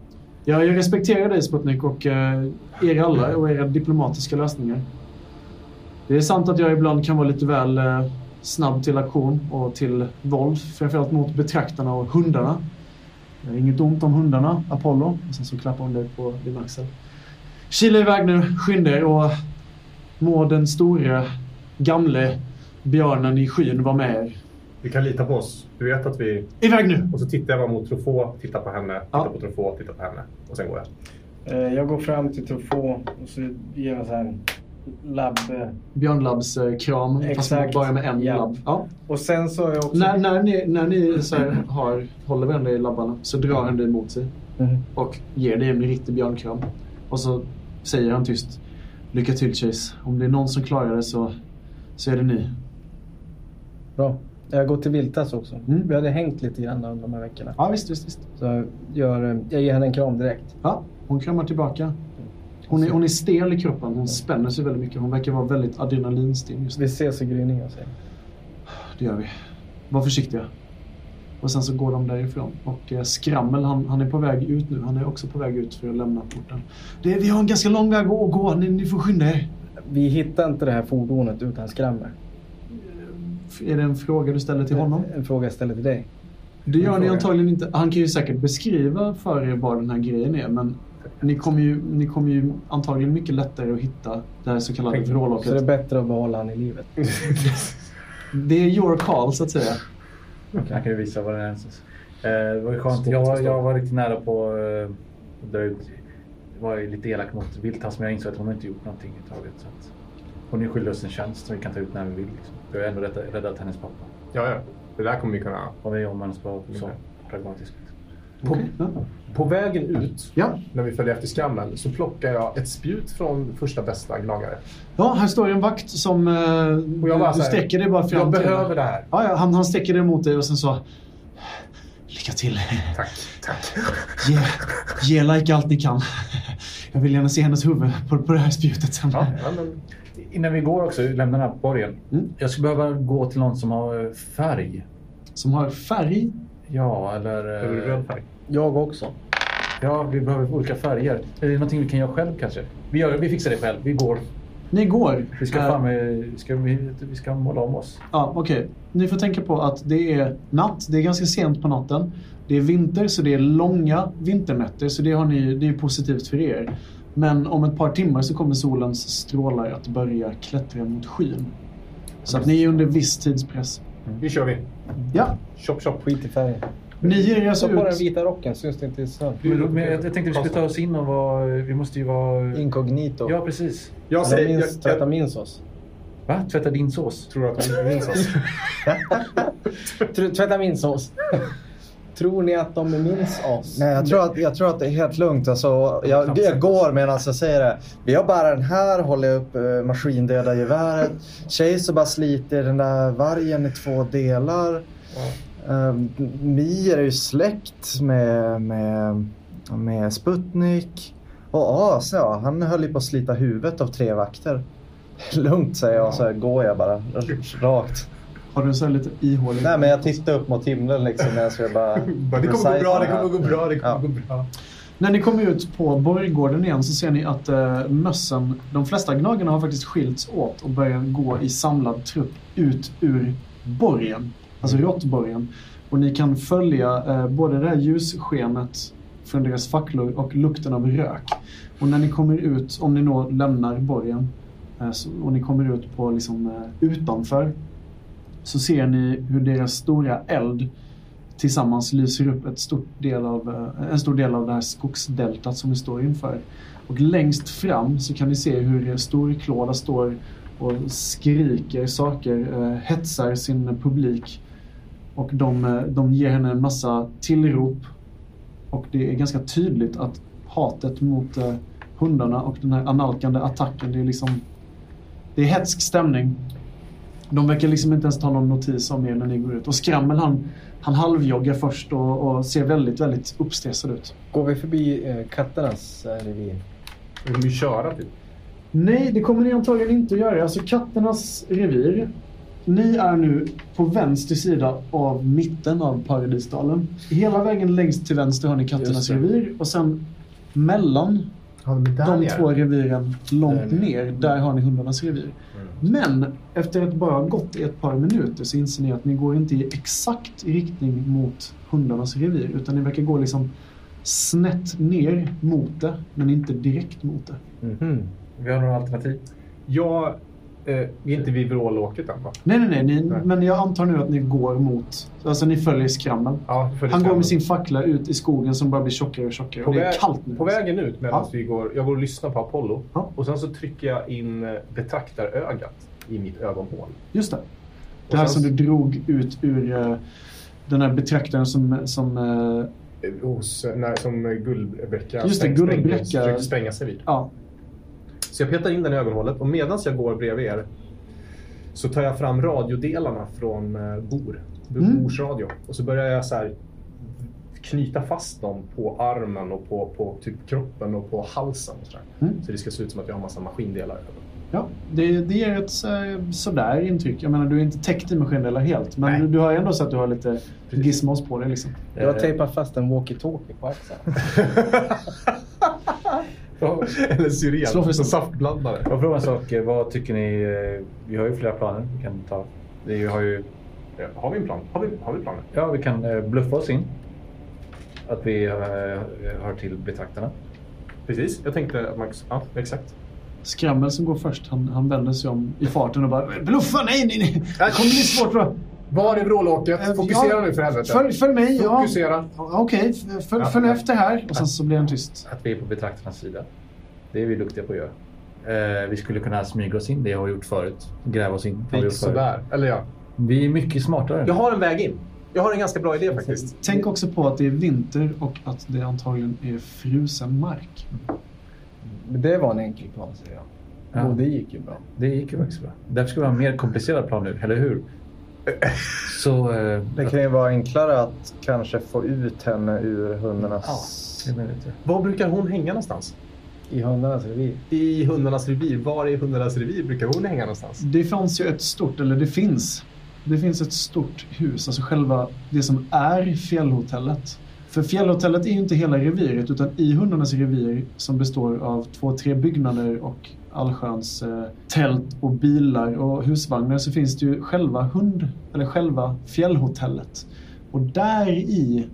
Ja, jag respekterar dig Sputnik och eh, er alla och era diplomatiska lösningar. Det är sant att jag ibland kan vara lite väl eh, snabb till aktion och till våld. Framförallt mot betraktarna och hundarna. Inget ont om hundarna, Apollo. Och sen så klappar hon dig på din axel. Kila iväg nu, skynda er och må den store, gamle björnen i skyn vara med er. Du kan lita på oss. Du vet att vi... Iväg nu! Och så tittar jag bara mot Truffaut, tittar på henne, tittar Ja. på Truffaut, tittar på henne. Och sen går jag. Eh, Jag går fram till Truffaut och så ger jag så här labb. eh, Björnlabbs eh, kram, fast Exakt. bara med en Ja. labb. Ja. Och sen så har jag också... När, när ni, när ni så här har, håller varandra i labbarna så drar han dig mot sig Mhm. och ger dig en riktig björnkram. Och så säger han tyst. Lycka till Chase. Om det är någon som klarar det så, så är det ni. Bra. Jag går till Viltas också. Mm. Vi hade hängt lite grann under de här veckorna. Ja visst, visst, visst. Så jag, gör, jag ger henne en kram direkt. Ja, hon kramar tillbaka. Hon är, hon är stel i kroppen. Hon spänner sig väldigt mycket. Hon verkar vara väldigt adrenalinstinn just nu. Vi ses i gryningen säger Det gör vi. Var försiktiga. Och sen så går de därifrån. Och eh, Skrammel han, han är på väg ut nu. Han är också på väg ut för att lämna porten. Det, vi har en ganska lång väg att gå. Ni, ni får skynda er. Vi hittar inte det här fordonet utan skrammer. Är det en fråga du ställer till honom? En fråga jag ställer till dig. Det gör ni antagligen inte. Han kan ju säkert beskriva för er vad den här grejen är. Men ni kommer ju, ni kommer ju antagligen mycket lättare att hitta det här så kallade Så det är vrållocket. bättre att behålla han i livet. Det är your call så att säga. Han kan ju visa vad det är. Eh, det var ju skönt. Jag, jag var riktigt nära på eh, att dra ut. Jag var ju lite elak mot Viltas men jag insåg att hon inte gjort någonting i taget. Så att hon är skyldig oss en tjänst som vi kan ta ut när vi vill. Liksom. Vi har ändå räddat, räddat hennes pappa. Ja, ja. Det där kommer vi kunna... Om vi om man ska vara så pragmatisk. På, Ja. på vägen ut, Ja. när vi följer efter skramlen, så plockar jag ett spjut från första bästa gnagare. ja, här står en vakt som... Eh, Och jag bara du sträcker dig bara fram Jag till. behöver det här. Ja, ja, han, han sträcker dig mot dig och sen så... Lycka till. Tack, tack. Ge, ge like allt ni kan. Jag vill gärna se hennes huvud på, på det här spjutet sen. Ja, ja, men, Innan vi går också, lämnar den här borgen. Mm. Jag skulle behöva gå till någon som har eh, färg. Som har färg. Ja, eller... Är du eh, röd färg? Jag också. Ja, vi behöver olika färger. Är det någonting vi kan göra själv kanske? Vi, gör, vi fixar det själv. Vi går. Ni går. Vi ska, Eh, fan med, vi ska, vi, vi ska måla om oss. Ja, okej. Ni får tänka på att det är natt. Det är ganska sent på natten. Det är vinter, så det är långa vinternätter. Så det, har ni, det är positivt för er. Men om ett par timmar så kommer solens strålar att börja klättra mot skyn. Så att ni är under viss tidspress. nu kör vi. Ja, Chop, chop. Skit i färgen. ni ger er Ta alltså på den ut. vita rocken, syns det inte i snön. Men, men jag, jag tänkte vi skulle ta oss in och vara... Vi måste ju vara... Inkognito. Ja, precis. Jag säger... minns, Jag, tvätta jag, min sås. Va? Tvätta din sås? tror att de minns oss. Tvätta min sås. Tror ni att de minns oss? Nej, jag tror, att, jag tror att det är helt lugnt. Alltså, jag, jag går medan jag säger det. Vi har bara den här, håller upp uh, maskindöda geväret. Chase bara sliter den där vargen i två delar. Um, Mir är ju släkt med, med, med Sputnik. Och As, ja, han höll ju på att slita huvudet av tre vakter. Lugnt säger jag och så går jag bara rakt. Har du en sån här lite ihålig... Nej men jag tittar upp mot himlen liksom jag bara... Bara, det kommer gå bra, det kommer gå bra, det kommer Ja. gå bra. När ni kommer ut på borggården igen så ser ni att uh, mössen, de flesta gnagarna har faktiskt skilts åt och börjar gå i samlad trupp ut ur borgen. Alltså råttborgen. Och ni kan följa eh, både det här ljusskenet från deras facklor och lukten av rök. Och när ni kommer ut, om ni nå lämnar borgen eh, så, och ni kommer ut på liksom eh, utanför så ser ni hur deras stora eld tillsammans lyser upp ett stort del av, eh, en stor del av det här skogsdeltat som vi står inför. Och längst fram så kan ni se hur Storklåda står och skriker saker, eh, hetsar sin publik. Och de, eh, de ger henne en massa tillrop. Och det är ganska tydligt att hatet mot eh, hundarna och den här analkande attacken, det är liksom... Det är hetsk stämning. De verkar liksom inte ens ta någon notis om er när ni går ut. Och Skrammel han, han halvjoggar först och, och ser väldigt, väldigt uppstressad ut. Går vi förbi eh, katternas eh, revir? Vi kommer ju köra typ. Nej, det kommer ni antagligen inte att göra. Alltså katternas revir. Ni är nu på vänster sida av mitten av Paradisdalen. Hela vägen längst till vänster har ni katternas revir och sen mellan Men där de två reviren långt nere. ner, där har ni hundarnas revir. Men efter att bara gått i ett par minuter så inser ni att ni går inte i exakt riktning mot hundarnas revir utan ni verkar gå liksom snett ner mot det men inte direkt mot det. Mhm. Vi har några alternativ. Jag... Eh, inte vid vrålåket än va? Nej, nej, nej, ni, Nej. men jag antar nu att ni går mot, alltså ni följer skrammen. Ja, följer Han går med sin fackla ut i skogen som bara blir tjockare och tjockare. På, och det är kallt nu. på vägen ut medan Ja. vi går, jag går och lyssnar på Apollo. Ja. Och sen så trycker jag in eh, betraktarögat i mitt ögonhål. Just det. Det här sen- som du drog ut ur eh, den här betraktaren som, som Eh, Hos, när, som Guldbräcka Just det, spräng- Guldbräcka. sprängde- försökte spränga sig vid. ja, Så jag petar in den i ögonhålet och medan jag går bredvid er så tar jag fram radiodelarna från eh, Bor. Mm. Bors radio. Och så börjar jag så här knyta fast dem på armen och på, på typ kroppen och på halsen. Och så, där. Mm. så det ska se ut som att jag har massa maskindelar. ja det, det ger ett eh, sådär intryck. Jag menar, du är inte täckt i maskindelar helt. Men du, du har ändå så att du har lite Precis. gizmos på dig. Liksom. Du har tejpat fast en walkie-talkie på axeln. Eller syren. Slå för som saftblandare. Jag frågar en sak. eh, Vad tycker ni? eh, Vi har ju flera planer. Vi kan ta. Vi har ju... Ja, har vi en plan? Har vi, har vi planer? Ja, vi kan eh, bluffa oss in. Att vi hör till betraktarna. Precis. Jag tänkte att man... Ja, exakt. Skrammel som går först, han, han vänder sig om i farten och bara Bluffa! Nej, nej, nej! Det kommer bli svårt va? Var är vrålåket? Eh, Fokusera ja, nu för helvete. Följ, följ mig, ja. Fokusera. Ja, Okej, f- följ, följ ja. efter här. Och sen så blir han tyst. Att vi är på betraktarnas sida. Det är vi duktiga på att göra. Eh, vi skulle kunna smyga oss in. Det har vi gjort förut. Gräva oss in. Det gick sådär. Eller ja. Vi är mycket smartare. Jag har en väg in. Jag har en ganska bra idé faktiskt. Tänk också på att det är vinter och att det antagligen är frusen mark. Det var en enkel plan säger jag. Ja. Och det gick ju bra. Det gick ju faktiskt bra. Därför ska vi ha en mer komplicerad plan nu, eller hur? Så... Eh, Det kan ju vara enklare att kanske få ut henne ur hundarnas... det ja. Var brukar hon hänga någonstans? I hundarnas revir. I hundarnas revir. Var i hundarnas revir brukar hon hänga någonstans? Det fanns ju ett stort, eller det finns. Det finns ett stort hus, alltså själva det som är fjällhotellet. För fjällhotellet är ju inte hela reviret utan i hundarnas revir som består av två, tre byggnader och allsköns eh, tält och bilar och husvagnar så finns det ju själva hund, eller själva fjällhotellet. Och där i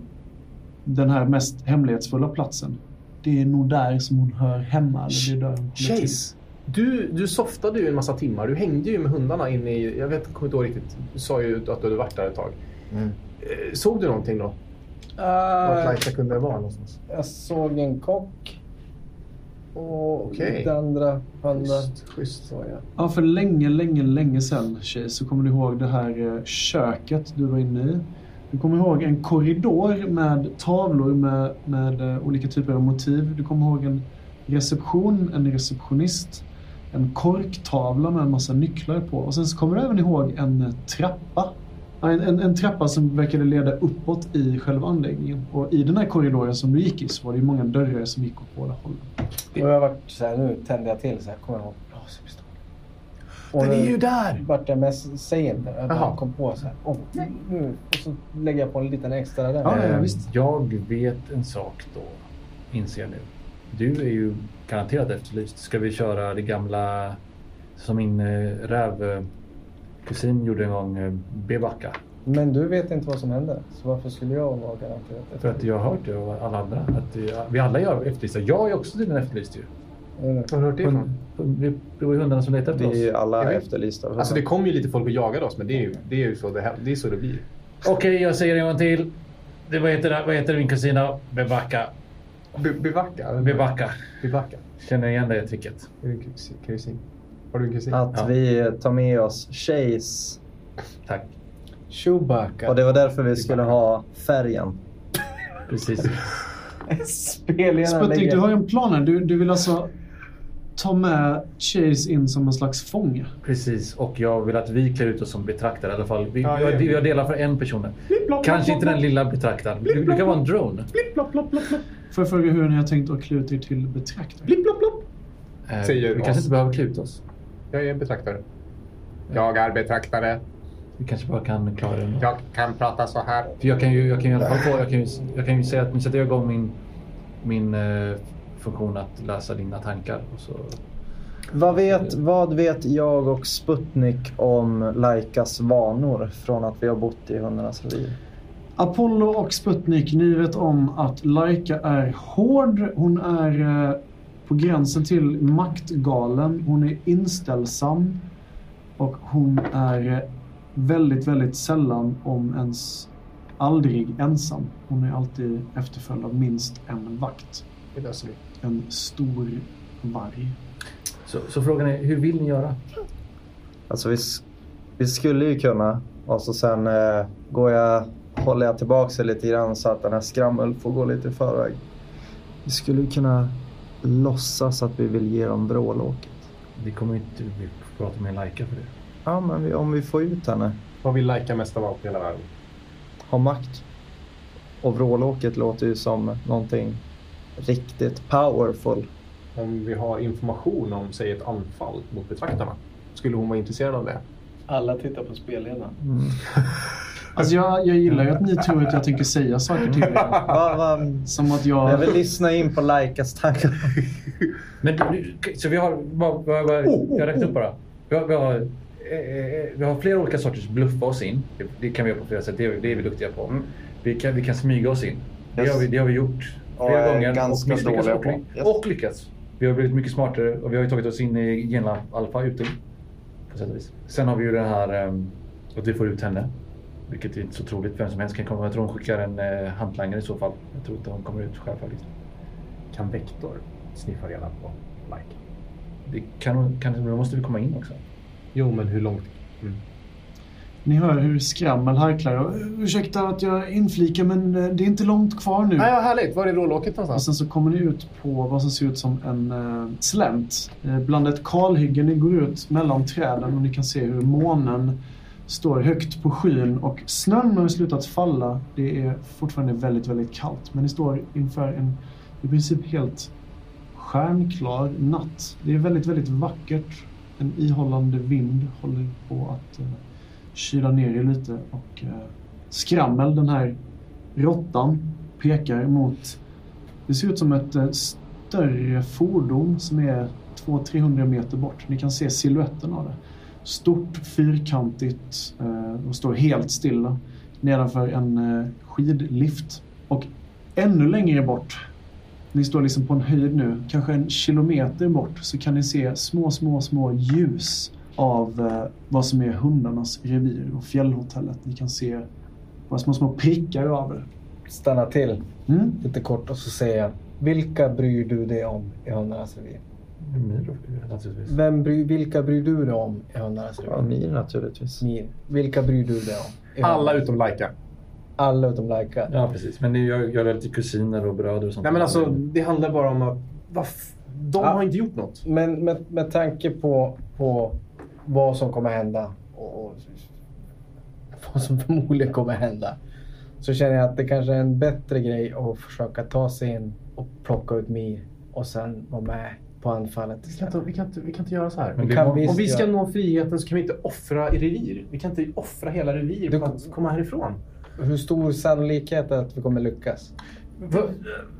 den här mest hemlighetsfulla platsen, det är nog där som hon hör hemma. Eller det är där hon. Chase! Du, du softade ju en massa timmar. Du hängde ju med hundarna inne i... Jag vet, kommer inte ihåg riktigt. Du sa ju att du hade varit där ett tag. Mm. Eh, Såg du någonting då? Vart Uh, Laika kunde vara någonstans? jag såg en kock. Och Okej. lite andra hundar. Schysst, schysst. Så ja. Ja, för länge, länge, länge sedan tjej, så kommer du ihåg det här eh, köket du var inne i. Du kommer ihåg en korridor med tavlor med, med eh, olika typer av motiv. Du kommer ihåg en reception, en receptionist, en korktavla med en massa nycklar på. Och sen så kommer du även ihåg en eh, trappa. En, en, en trappa som verkade leda uppåt i själva anläggningen. Och i den här korridoren som du gick i så var det ju många dörrar som gick åt båda hållen. Och jag varit så här, nu tände jag till så här, kommer jag ihåg, laserpistol. Och Den är ju där! vart jag mest, säg inte, jag kom på så här, oh, nu. Och så lägger jag på en liten extra där. Ja, ja, Eh, visst. Jag vet en sak då, inser jag nu. Du är ju garanterat efterlyst. Ska vi köra det gamla som min eh, rävkusin gjorde en gång, eh, bevacka? Men du vet inte vad som hände. Så varför skulle jag vara garanterat För att jag har hört det av alla andra. Att vi, alla gör efterlysta. Jag är också tydligen efterlyst ju. Mm. Var har du hört det ifrån? Vi, det var ju hundarna som letade efter Vi är oss. alla efterlysta. Alltså det kom ju lite folk och jagade oss, men det är ju, det är ju så, det, här- det, är så det blir. Okej, jag säger en gång till. Det, vad, heter, det- vad heter min kusin? Bevacka. Be, bevacka? Bevacka. Bevacka. Känner igen det tricket. Kusin? Har du en kusin? Att Ja. vi tar med oss Chase. Tack. Chewbacca. Och det var därför vi skulle ha färgen. Precis. Sputnik, du har ju en plan här. Du, du vill alltså ta med Chase in som en slags fånge. Precis, och jag vill att vi klär ut oss som betraktare i alla fall. Vi, Ja, jag, ja. jag delar för en person. Kanske inte den lilla betraktaren. Du, du kan vara en drone. Blipp, plopp, plopp, plopp. Får jag fråga hur ni har tänkt att klä ut er till betraktare? Blipp, plopp, plopp. Eh, Säger vi kanske inte behöver klä ut oss. Jag är betraktare. Jag är betraktare. Vi kanske bara kan klara det. Jag kan prata så här. För jag kan ju, jag kan ju i alla fall få, jag kan ju, jag kan ju säga att nu sätter jag igång min, min eh, funktion att läsa dina tankar. Och så, Vad vet, vad vet jag och Sputnik om Laikas vanor från att vi har bott i hundarnas revir? Apollo och Sputnik, ni vet om att Laika är hård. Hon är eh, på gränsen till maktgalen. Hon är inställsam. Och hon är väldigt, väldigt sällan, om ens aldrig, ensam. Hon är alltid efterföljd av minst en vakt. Det löser vi. En stor varg. så, så frågan är, hur vill ni göra? Alltså vi, vi skulle ju kunna. Och så sen eh, går jag, håller jag tillbaka lite grann så att den här skrammel får gå lite i förväg. Vi skulle ju kunna låtsas att vi vill ge dem vrålåket. Vi kommer inte vi prata med Laika för det. Ja, men vi, om vi får ut henne. Vad vill Laika mest av allt i hela världen? Ha makt. Och vrålåket låter ju som någonting riktigt powerful. Om vi har information om, säg ett anfall mot betraktarna. Skulle hon vara intresserad av det? Alla tittar på spelledaren. Alltså jag, jag gillar ju att ni tror att jag tänker säga saker till er. Som att jag jag... vill lyssna in på Laikas tankar. Men du- så vi har, vad, vad, vad, jag räknar upp bara. Vi har, vi, har, eh, eh, vi har flera olika sorters bluffa oss in. Det, det kan vi göra på flera sätt. Det, är- det är vi duktiga på. Vi, kan, vi kan smyga oss in. Det, Yes. har, vi, det har vi gjort Och flera är gånger och ganska misslyckats dåliga och, på. ly- Yes. och lyckats. Vi har blivit mycket smartare och vi har ju tagit oss in i Genlab Alpha ute. På sätt och vis. Sen har vi ju det här um, att vi får ut henne. Vilket är inte så troligt. Vem som helst kan komma. Jag tror hon skickar en uh, hantlangare i så fall. Jag tror inte hon kommer ut själv faktiskt. Kan Vektor sniffa reda på Laika? Det kan, hon- kan, då måste vi komma in också. Jo, men hur långt? Mm. Ni hör hur skrammel harklar. Och, Ursäkta att jag inflikar men eh, det är inte långt kvar nu. Nej, ja, härligt. Var är rålåket Och någonstans? sen så kommer ni ut på vad som ser ut som en uh, slänt. Eh, bland ett kalhygge. Ni går ut mellan träden och ni kan se hur månen står högt på skyn och snön har slutat falla. Det är fortfarande väldigt, väldigt kallt. Men ni står inför en i princip helt stjärnklar natt. Det är väldigt, väldigt vackert. En ihållande vind håller på att eh, kyla ner er lite och eh, skrammel, den här råttan, pekar mot det ser ut som ett eh, större fordon som är 200-300 meter bort. Ni kan se siluetten av det. Stort, fyrkantigt eh, och står helt stilla nedanför en eh, skidlift. Och ännu längre bort, ni står liksom på en höjd nu, kanske en kilometer bort, så kan ni se små, små, små ljus av eh, vad som är hundarnas revir och fjällhotellet. Ni kan se bara små, små prickar av det. Stanna till Mm. lite kort och så säger jag. Vilka bryr du dig om i hundarnas revir? Miro, naturligtvis. Vem bry, vilka bryr du dig om i hundarnas Ja, revir? Mir naturligtvis. Mir. Vilka bryr du dig om? Alla utom Laika. Alla utom Laika. Ja, precis. Men jag, jag är lite kusiner och bröder och sånt. Nej, men alltså, det handlar bara om att... De Ja. har inte gjort något. Men med, med tanke på, på vad som kommer hända och, och vad som förmodligen kommer hända. Så känner jag att det kanske är en bättre grej att försöka ta sig in och plocka ut Mir och sen vara med på anfallet Vi kan inte, vi kan inte, vi kan inte göra så här. Men Vi vi kan visst Om vi ska göra- nå friheten så kan vi inte offra i revir. Vi kan inte offra hela revir Du- på att komma härifrån. Hur stor sannolikhet är att vi kommer lyckas? Va-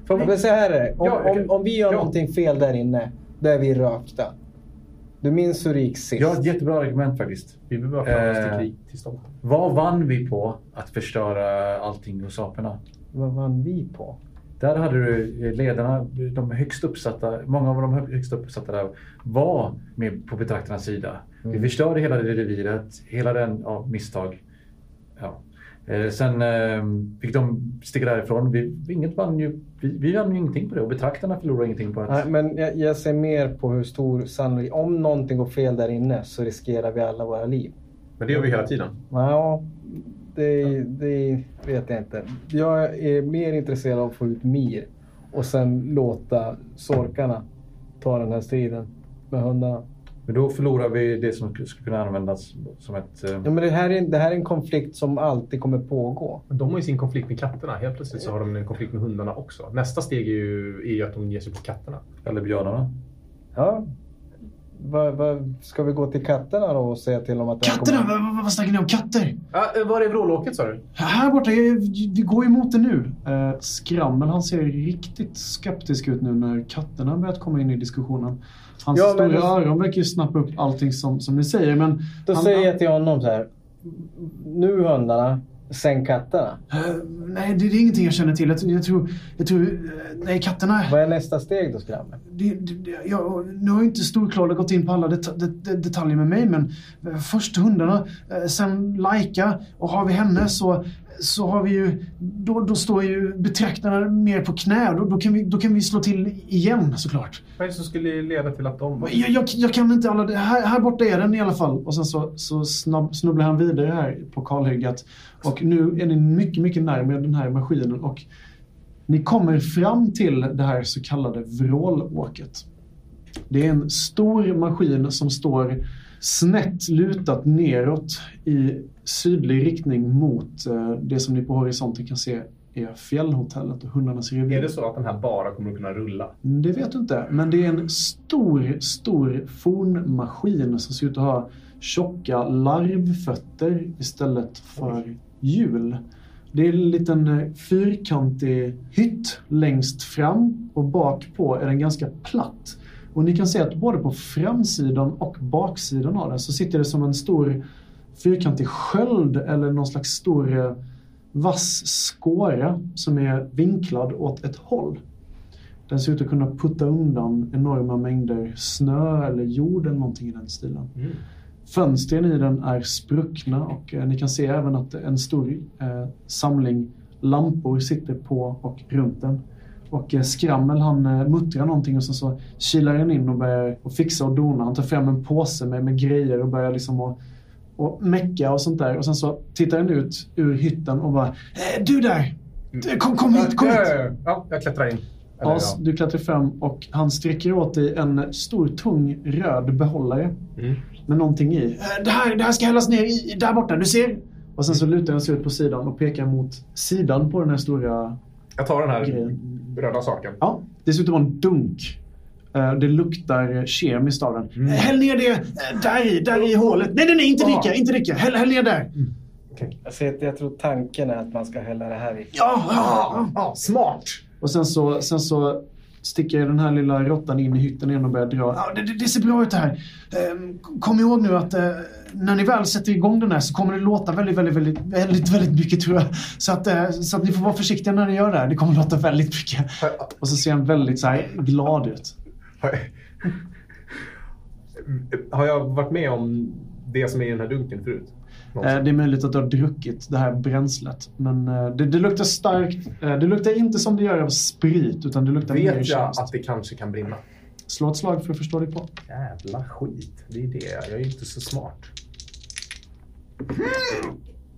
va- Men så här är det. Om, Ja, om, om vi gör ja. någonting fel där inne, då är vi rökta. Du minns hur det gick sist? Jag har ett jättebra argument faktiskt. Vi behöver bara fram oss Eh. till krig till stånd. Vad vann vi på att förstöra allting hos aporna? Vad vann vi på? Där hade du eh, ledarna, de högst uppsatta, många av de högst uppsatta där var med på betraktarnas sida. Vi förstörde hela det reviret, hela den, ja, misstag. Ja. Eh, sen eh, fick de sticka därifrån. Vi, inget vann ju, vi, vi vann ju ingenting på det och betraktarna förlorade ingenting på att... Nej, men jag, jag ser mer på hur stor sannolikhet... Om någonting går fel där inne så riskerar vi alla våra liv. Men det gör vi hela tiden. Ja, det, det vet jag inte. Jag är mer intresserad av att få ut Mir och sen låta sorkarna ta den här striden. med hundarna. Men då förlorar vi det som skulle kunna användas som ett... eh, Ja, men det, här är, det här är en konflikt som alltid kommer pågå. De har ju sin konflikt med katterna. Helt plötsligt så har de en konflikt med hundarna också. Nästa steg är ju, är ju att de ger sig på katterna. Eller björnarna. Ja. Vad, vad, ska vi gå till katterna då och säga till dem att... Katterna? kommer- Vad, vad, vad snackar ni om? Katter? Ja, var är vrålåket sa du? Här borta, jag- vi går emot det nu. Eh, Skrammel, han ser riktigt skeptisk ut nu när katterna börjat komma in i diskussionen. Hans Ja, men stora det- öron verkar ju snappa upp allting som, som ni säger, men... Då han- säger jag till honom så här. Nu hundarna, sen katterna. Eh, nej, det, det är ingenting jag känner till. Jag, jag tror... Jag tror eh, nej, katterna... Vad är nästa steg då, Skramme? Det, det, det, jag, nu har ju inte Storklada gått in på alla det, det, det, detaljer med mig, men eh, först hundarna, sen Laika och har vi henne så, så har vi ju... Då, då står ju betraktarna mer på knä. Då, då, kan vi, då kan vi slå till igen såklart. Vad är det som skulle leda till att de... Jag, jag, jag kan inte alla... det- Här, här borta är den i alla fall. Och sen så, så snabb, snubblar han vidare här på kalhygget. Och nu är ni mycket, mycket närmare den här maskinen. Och ni kommer fram till det här så kallade vrålåket. Det är en stor maskin som står snett lutat neråt i sydlig riktning mot eh, det som ni på horisonten kan se är fjällhotellet och hundarnas revir. Är det så att den här bara kommer att kunna rulla? Det vet du inte, men det är en stor, stor fornmaskin som ser ut att ha tjocka larvfötter istället för hjul. Det är en liten eh, fyrkantig hytt längst fram och bak på är den ganska platt. Och ni kan se att både på framsidan och baksidan av den så sitter det som en stor fyrkantig sköld eller någon slags stor eh, vass skåra som är vinklad åt ett håll. Den ser ut att kunna putta undan enorma mängder snö eller jord eller någonting i den stilen. Fönstren i den är spruckna och eh, ni kan se även att en stor eh, samling lampor sitter på och runt den. Och eh, Skrammel han eh, muttrar någonting och sen så kilar han in och börjar och fixa och dona. Han tar fram en påse med, med grejer och börjar liksom att och mecka och sånt där. Och sen så tittar han ut ur hytten och bara eh, Du där! Du, Kom, kom hit, kom hit! Ja, jag klättrar in. Eller, Ja, ja. du klättrar fram och han sträcker åt dig en stor tung röd behållare Mm. med någonting i. "Eh, Det här, det här ska hällas ner i, där borta, du ser? Och sen så lutar han sig ut på sidan och pekar mot sidan på den här stora... Jag tar den här Grejen. Röda saken. Ja, vara en dunk. Eh, Det luktar kemiskt av den. Mm. "Eh, Häll ner det eh, där i, där i hålet. Nej, nej, nej, inte dricka, inte dricka. Häll, häll ner där. Jag, ser, jag tror tanken är att man ska hälla det här i. Ja, ja. Ja, smart! Och sen så, sen så sticker den här lilla råttan in i hytten igen och börjar dra. Ah, det, det, ser bra ut det här. Ehm, kom ihåg nu att eh, när ni väl sätter igång den här så kommer det låta väldigt, väldigt, väldigt, väldigt, väldigt mycket tror jag. Så att, eh, så att ni får vara försiktiga när ni gör det här. Det kommer låta väldigt mycket. Och så ser han väldigt så här glad ut. Har jag varit med om det som är i den här dunken förut? Eh, det är möjligt att du har druckit det här bränslet. Men eh, det, det luktar starkt. Eh, det luktar inte som det gör av sprit utan det luktar mer Vet jag att det kanske kan brinna? Slå ett slag för att förstå dig på. Jävla skit. Det är det. Jag är inte så smart.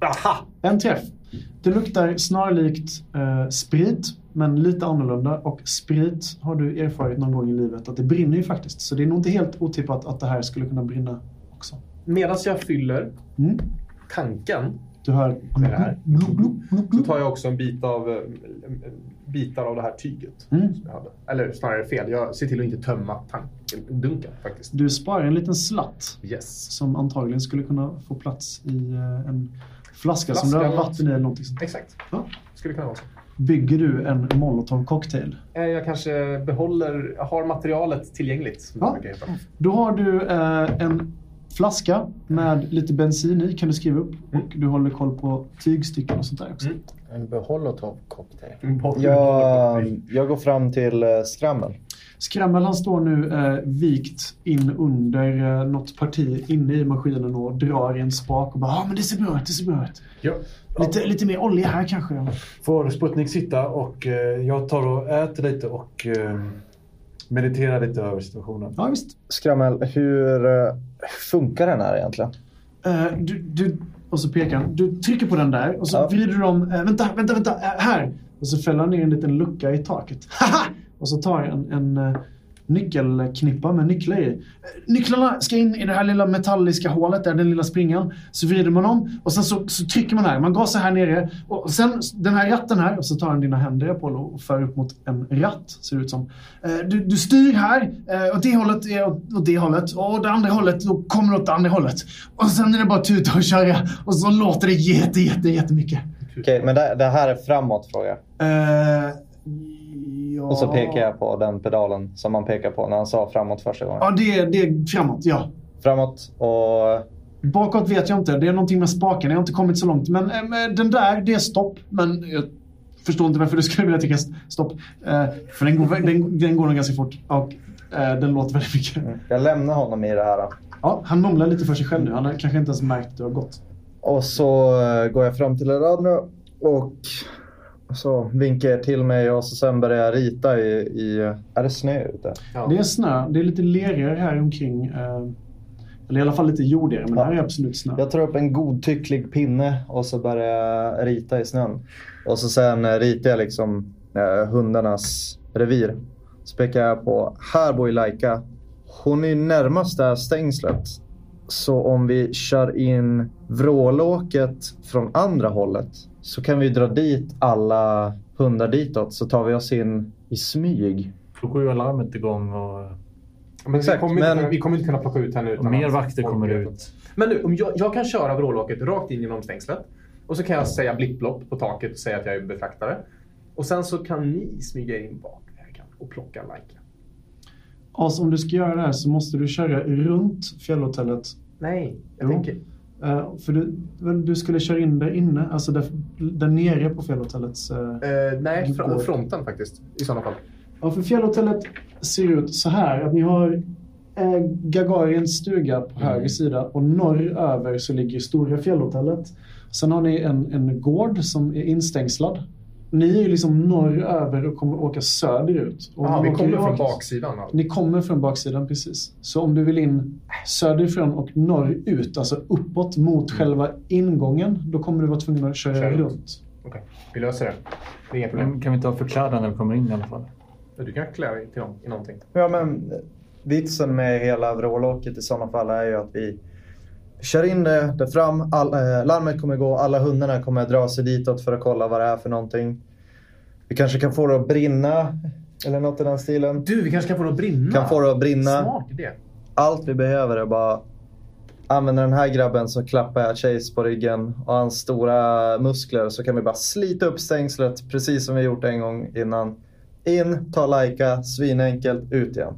Aha! En träff. Det luktar snarlikt eh, sprit, men lite annorlunda. Och sprit har du erfarit någon gång i livet att det brinner ju faktiskt. Så det är nog inte helt otippat att det här skulle kunna brinna också. Medan jag fyller Mm. Tanken Du hör... med det här så tar jag också en bit av eh, bitar av det här tyget. Mm. Som jag hade. Eller snarare fel. Jag ser till att inte tömma tanken, dunken faktiskt. Du sparar en liten slatt Yes. som antagligen skulle kunna få plats i eh, en flaska, som du Flaska, har vatten i eller någonting sånt. Exakt. Ja. Skulle kunna vara så. Bygger du en molotov cocktail? Eh, Jag kanske behåller, har materialet tillgängligt. Ja. Då har du eh, en flaska med lite bensin i, kan du skriva upp. Och du håller koll på tygstycken och sånt där också. Mm. En Beholotov-cocktail. Jag, jag går fram till eh, Skrammel. Skrammel han står nu eh, vikt in under eh, något parti inne i maskinen och drar i en spak och bara ja ah, men det ser bra ut, det ser bra ut. Ja. Lite, lite mer olja här kanske. Får Sputnik sitta och eh, jag tar och äter lite och eh, mediterar lite över situationen. Ja visst. Skrammel, hur eh, funkar den här egentligen? Eh, du, du, och så pekar han. Du trycker på den där och så Ja. vrider du om. Eh, vänta, vänta, vänta. Eh, här. Och så fäller han ner en liten lucka i taket. Haha! och så tar han en, en, nyckelknippa med nycklar i. Eh, Nycklarna ska in i det här lilla metalliska hålet där, den lilla springan. Så vrider man om och sen så, så trycker man här. Man gasar här nere och sen den här ratten här och så tar han dina händer Apollo och för upp mot en ratt ser det ut som. Eh, Du, du styr här eh, åt det hållet är åt, det hållet och det andra hållet då kommer du åt det andra hållet. Och sen är det bara tuta och köra och så låter det jätte, jätte, jättemycket. Okej, men det, det här är framåt fråga. Eh, ja. Och så pekar jag på den pedalen som man pekar på när han sa framåt första gången. Ja, det, är- det är framåt, ja. Framåt och... Bakåt vet jag inte. Det är någonting med spaken. Jag har inte kommit så långt. Men eh, den där, det är stopp. Men jag förstår inte varför du skulle vilja tycka stopp. Eh, för den går, den, den går nog ganska fort. Och eh, den låter väldigt mycket. Jag lämnar honom i det här. då. Ja, han mumlar lite för sig själv nu. Han har kanske inte ens märkt att du har gått. Och så går jag fram till Radno och så vinkar jag till mig och så sen börjar jag rita i... i är det snö ute? Ja. Det är snö. Det är lite lerigare här omkring. Eh, eller i alla fall lite jordigare. Men Ja. här är absolut snö. Jag tar upp en godtycklig pinne och så börjar jag rita i snön. Och så sen eh, ritar jag liksom eh, hundarnas revir. Så pekar jag på, här bor Laika. Hon är ju närmast det här stängslet. Så om vi kör in vrålåket från andra hållet så kan vi dra dit alla hundar ditåt så tar vi oss in i smyg. Då går ju alarmet igång och, Men Exakt, vi, kommer inte, men- kunna- vi kommer inte kunna plocka ut henne utan mer att vakter kommer ut. Men nu, om jag, jag kan köra vrålåket rakt in genom stängslet. Och så kan jag säga blipplopp på taket och säga att jag är betraktare. Och sen så kan ni smyga in bakvägen och plocka Laika. Alltså, om du ska göra det här så måste du köra runt fjällhotellet. Nej, jag Jo. tänker... Eh, för du, du skulle köra in där inne. Alltså där, där nere på fjällhotellets... eh, Eh, nej, fr- fronten faktiskt. I sådana fall. Ja, för fjällhotellet ser ut så här. Att ni har eh, Gagarins stuga på höger sida och norröver så ligger stora fjällhotellet. Sen har ni en, en gård som är instängslad. Ni är ju liksom norröver och kommer åka söderut. Och Jaha, om vi kommer från baksidan. Alltså. Ni kommer från baksidan precis. Så om du vill in söderifrån och norrut, alltså uppåt mot själva ingången, då kommer du vara tvungen att köra Köra runt. Okej, vi löser det. Det är inga problem. Men kan vi inte ha förklädnad när vi kommer in i alla fall? Du kan klä dig till någon, i någonting. Ja, men vitsen med hela vrålåket i sådana fall är ju att vi kör in det där fram. All, eh, larmet kommer gå. Alla hundarna kommer dra sig ditåt för att kolla vad det är för någonting. Vi kanske kan få det att brinna eller något i den stilen. Du, vi kanske kan få det att brinna. Kan få det att brinna. Smart idé. Allt vi behöver är bara använda den här grabben så klappar jag Chase på ryggen och hans stora muskler så kan vi bara slita upp stängslet precis som vi gjort en gång innan. In, ta Laika, svinenkelt, ut igen.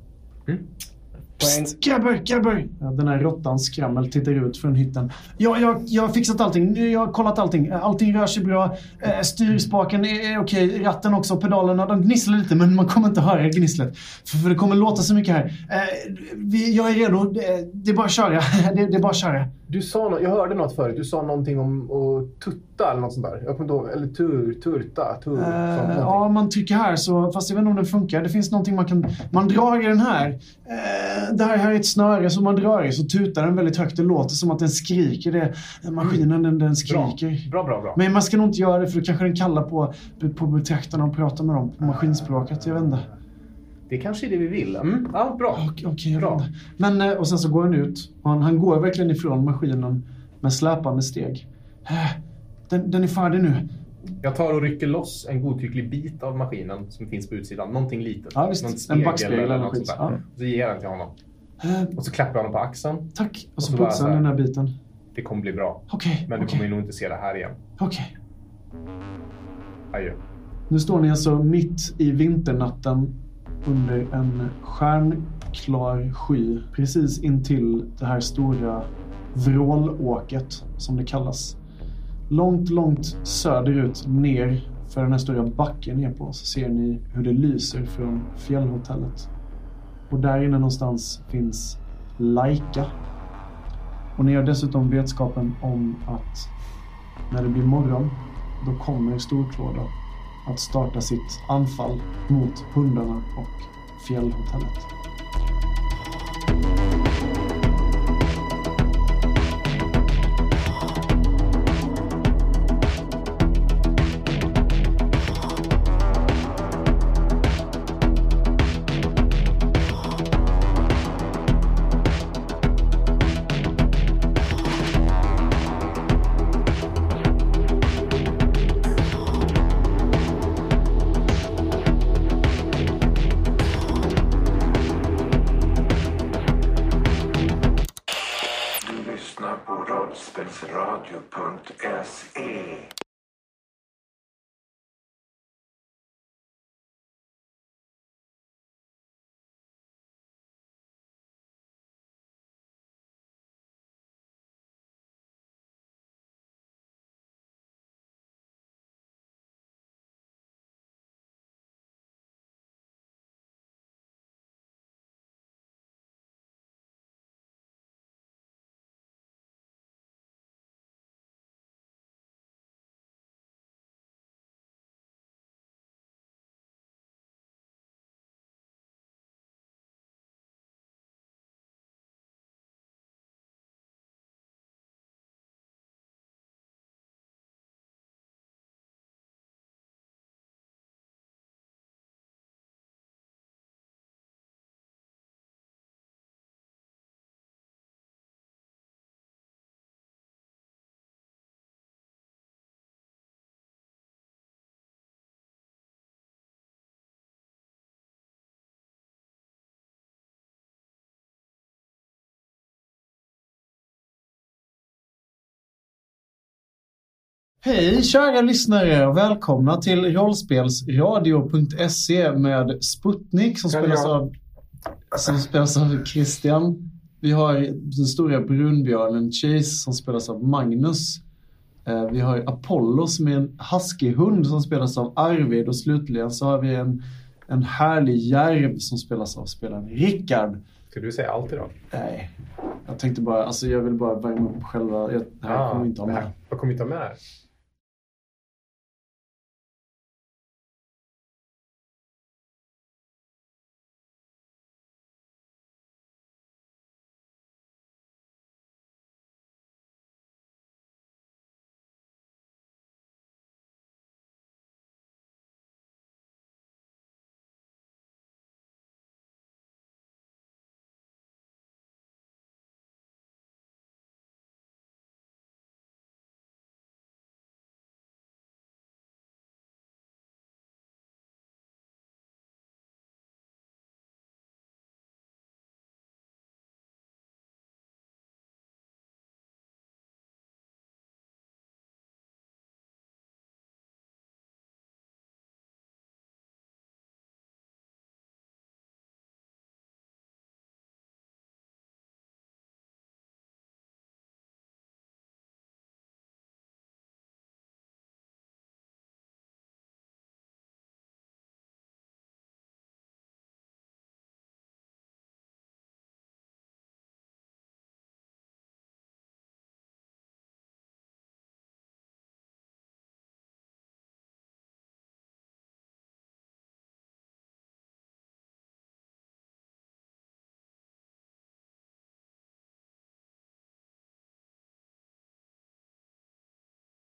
Psst, grabbar, grabbar! Ja, den här råttans skrammel tittar ut från hytten. Ja, jag, jag har fixat allting. Jag har kollat allting. Allting rör sig bra. Eh, styrspaken är, är okej. Ratten också. Pedalerna, de gnisslar lite men man kommer inte höra gnisslet. För, för det kommer låta så mycket här. Eh, vi, jag är redo. Det, det är bara att köra. Det, det är bara att köra. Du sa nå- jag hörde något förut. Du sa någonting om att tutta eller något sånt där. Jag kommer inte ihåg. Eller tur, turta, tur. sånt, Eh, någonting. ja, man trycker här så, fast jag vet inte om den funkar. Det finns någonting man kan, man drar i den här. Eh, det här, är ett snöre som man drar i så tutar den väldigt högt. Det låter som att den skriker. Det, maskinen den, den bra. skriker. bra, bra, bra. Men man ska nog inte göra det för då kanske den kallar på, på betraktarna och pratar med dem på maskinspråket. Jag vet inte. Det kanske är det vi vill. Mm. Ja, bra. Okej, jag Bra. Men, eh, och sen så går han ut. Och han, han går verkligen ifrån maskinen med släpande steg. Eh, Den, den är färdig nu. Jag tar och rycker loss en godtycklig bit av maskinen som finns på utsidan. Någonting litet. Ja, visst. Någon En spegel backspegel eller något sånt där. Ja. Så ger jag den till honom. Eh, Och så klappar jag honom på axeln. Tack. Och så, Och så putsar han den här biten. Det kommer bli bra. Okej, Men du okej, kommer nog inte se det här igen. okej. Adjö. Nu står ni alltså mitt i vinternatten under en stjärnklar sky precis intill det här stora vrålåket som det kallas. Långt, långt söderut ner för den här stora backen ner på så ser ni hur det lyser från fjällhotellet. Och där inne någonstans finns Laika. Och ni har dessutom vetskapen om att när det blir morgon då kommer Storklåda att starta sitt anfall mot hundarna och fjällhotellet. Hej kära lyssnare och välkomna till rollspelsradio.se med Sputnik som spelas, av, som spelas av Christian. Vi har den stora brunbjörnen Chase som spelas av Magnus. Eh, Vi har Apollo som är en huskyhund som spelas av Arvid och slutligen så har vi en, en härlig järv som spelas av spelaren Rickard. Ska du säga allt idag? Nej, jag tänkte bara, alltså jag vill bara värma upp själva, jag, det här kommer inte ha med. Jag kommer inte ha med.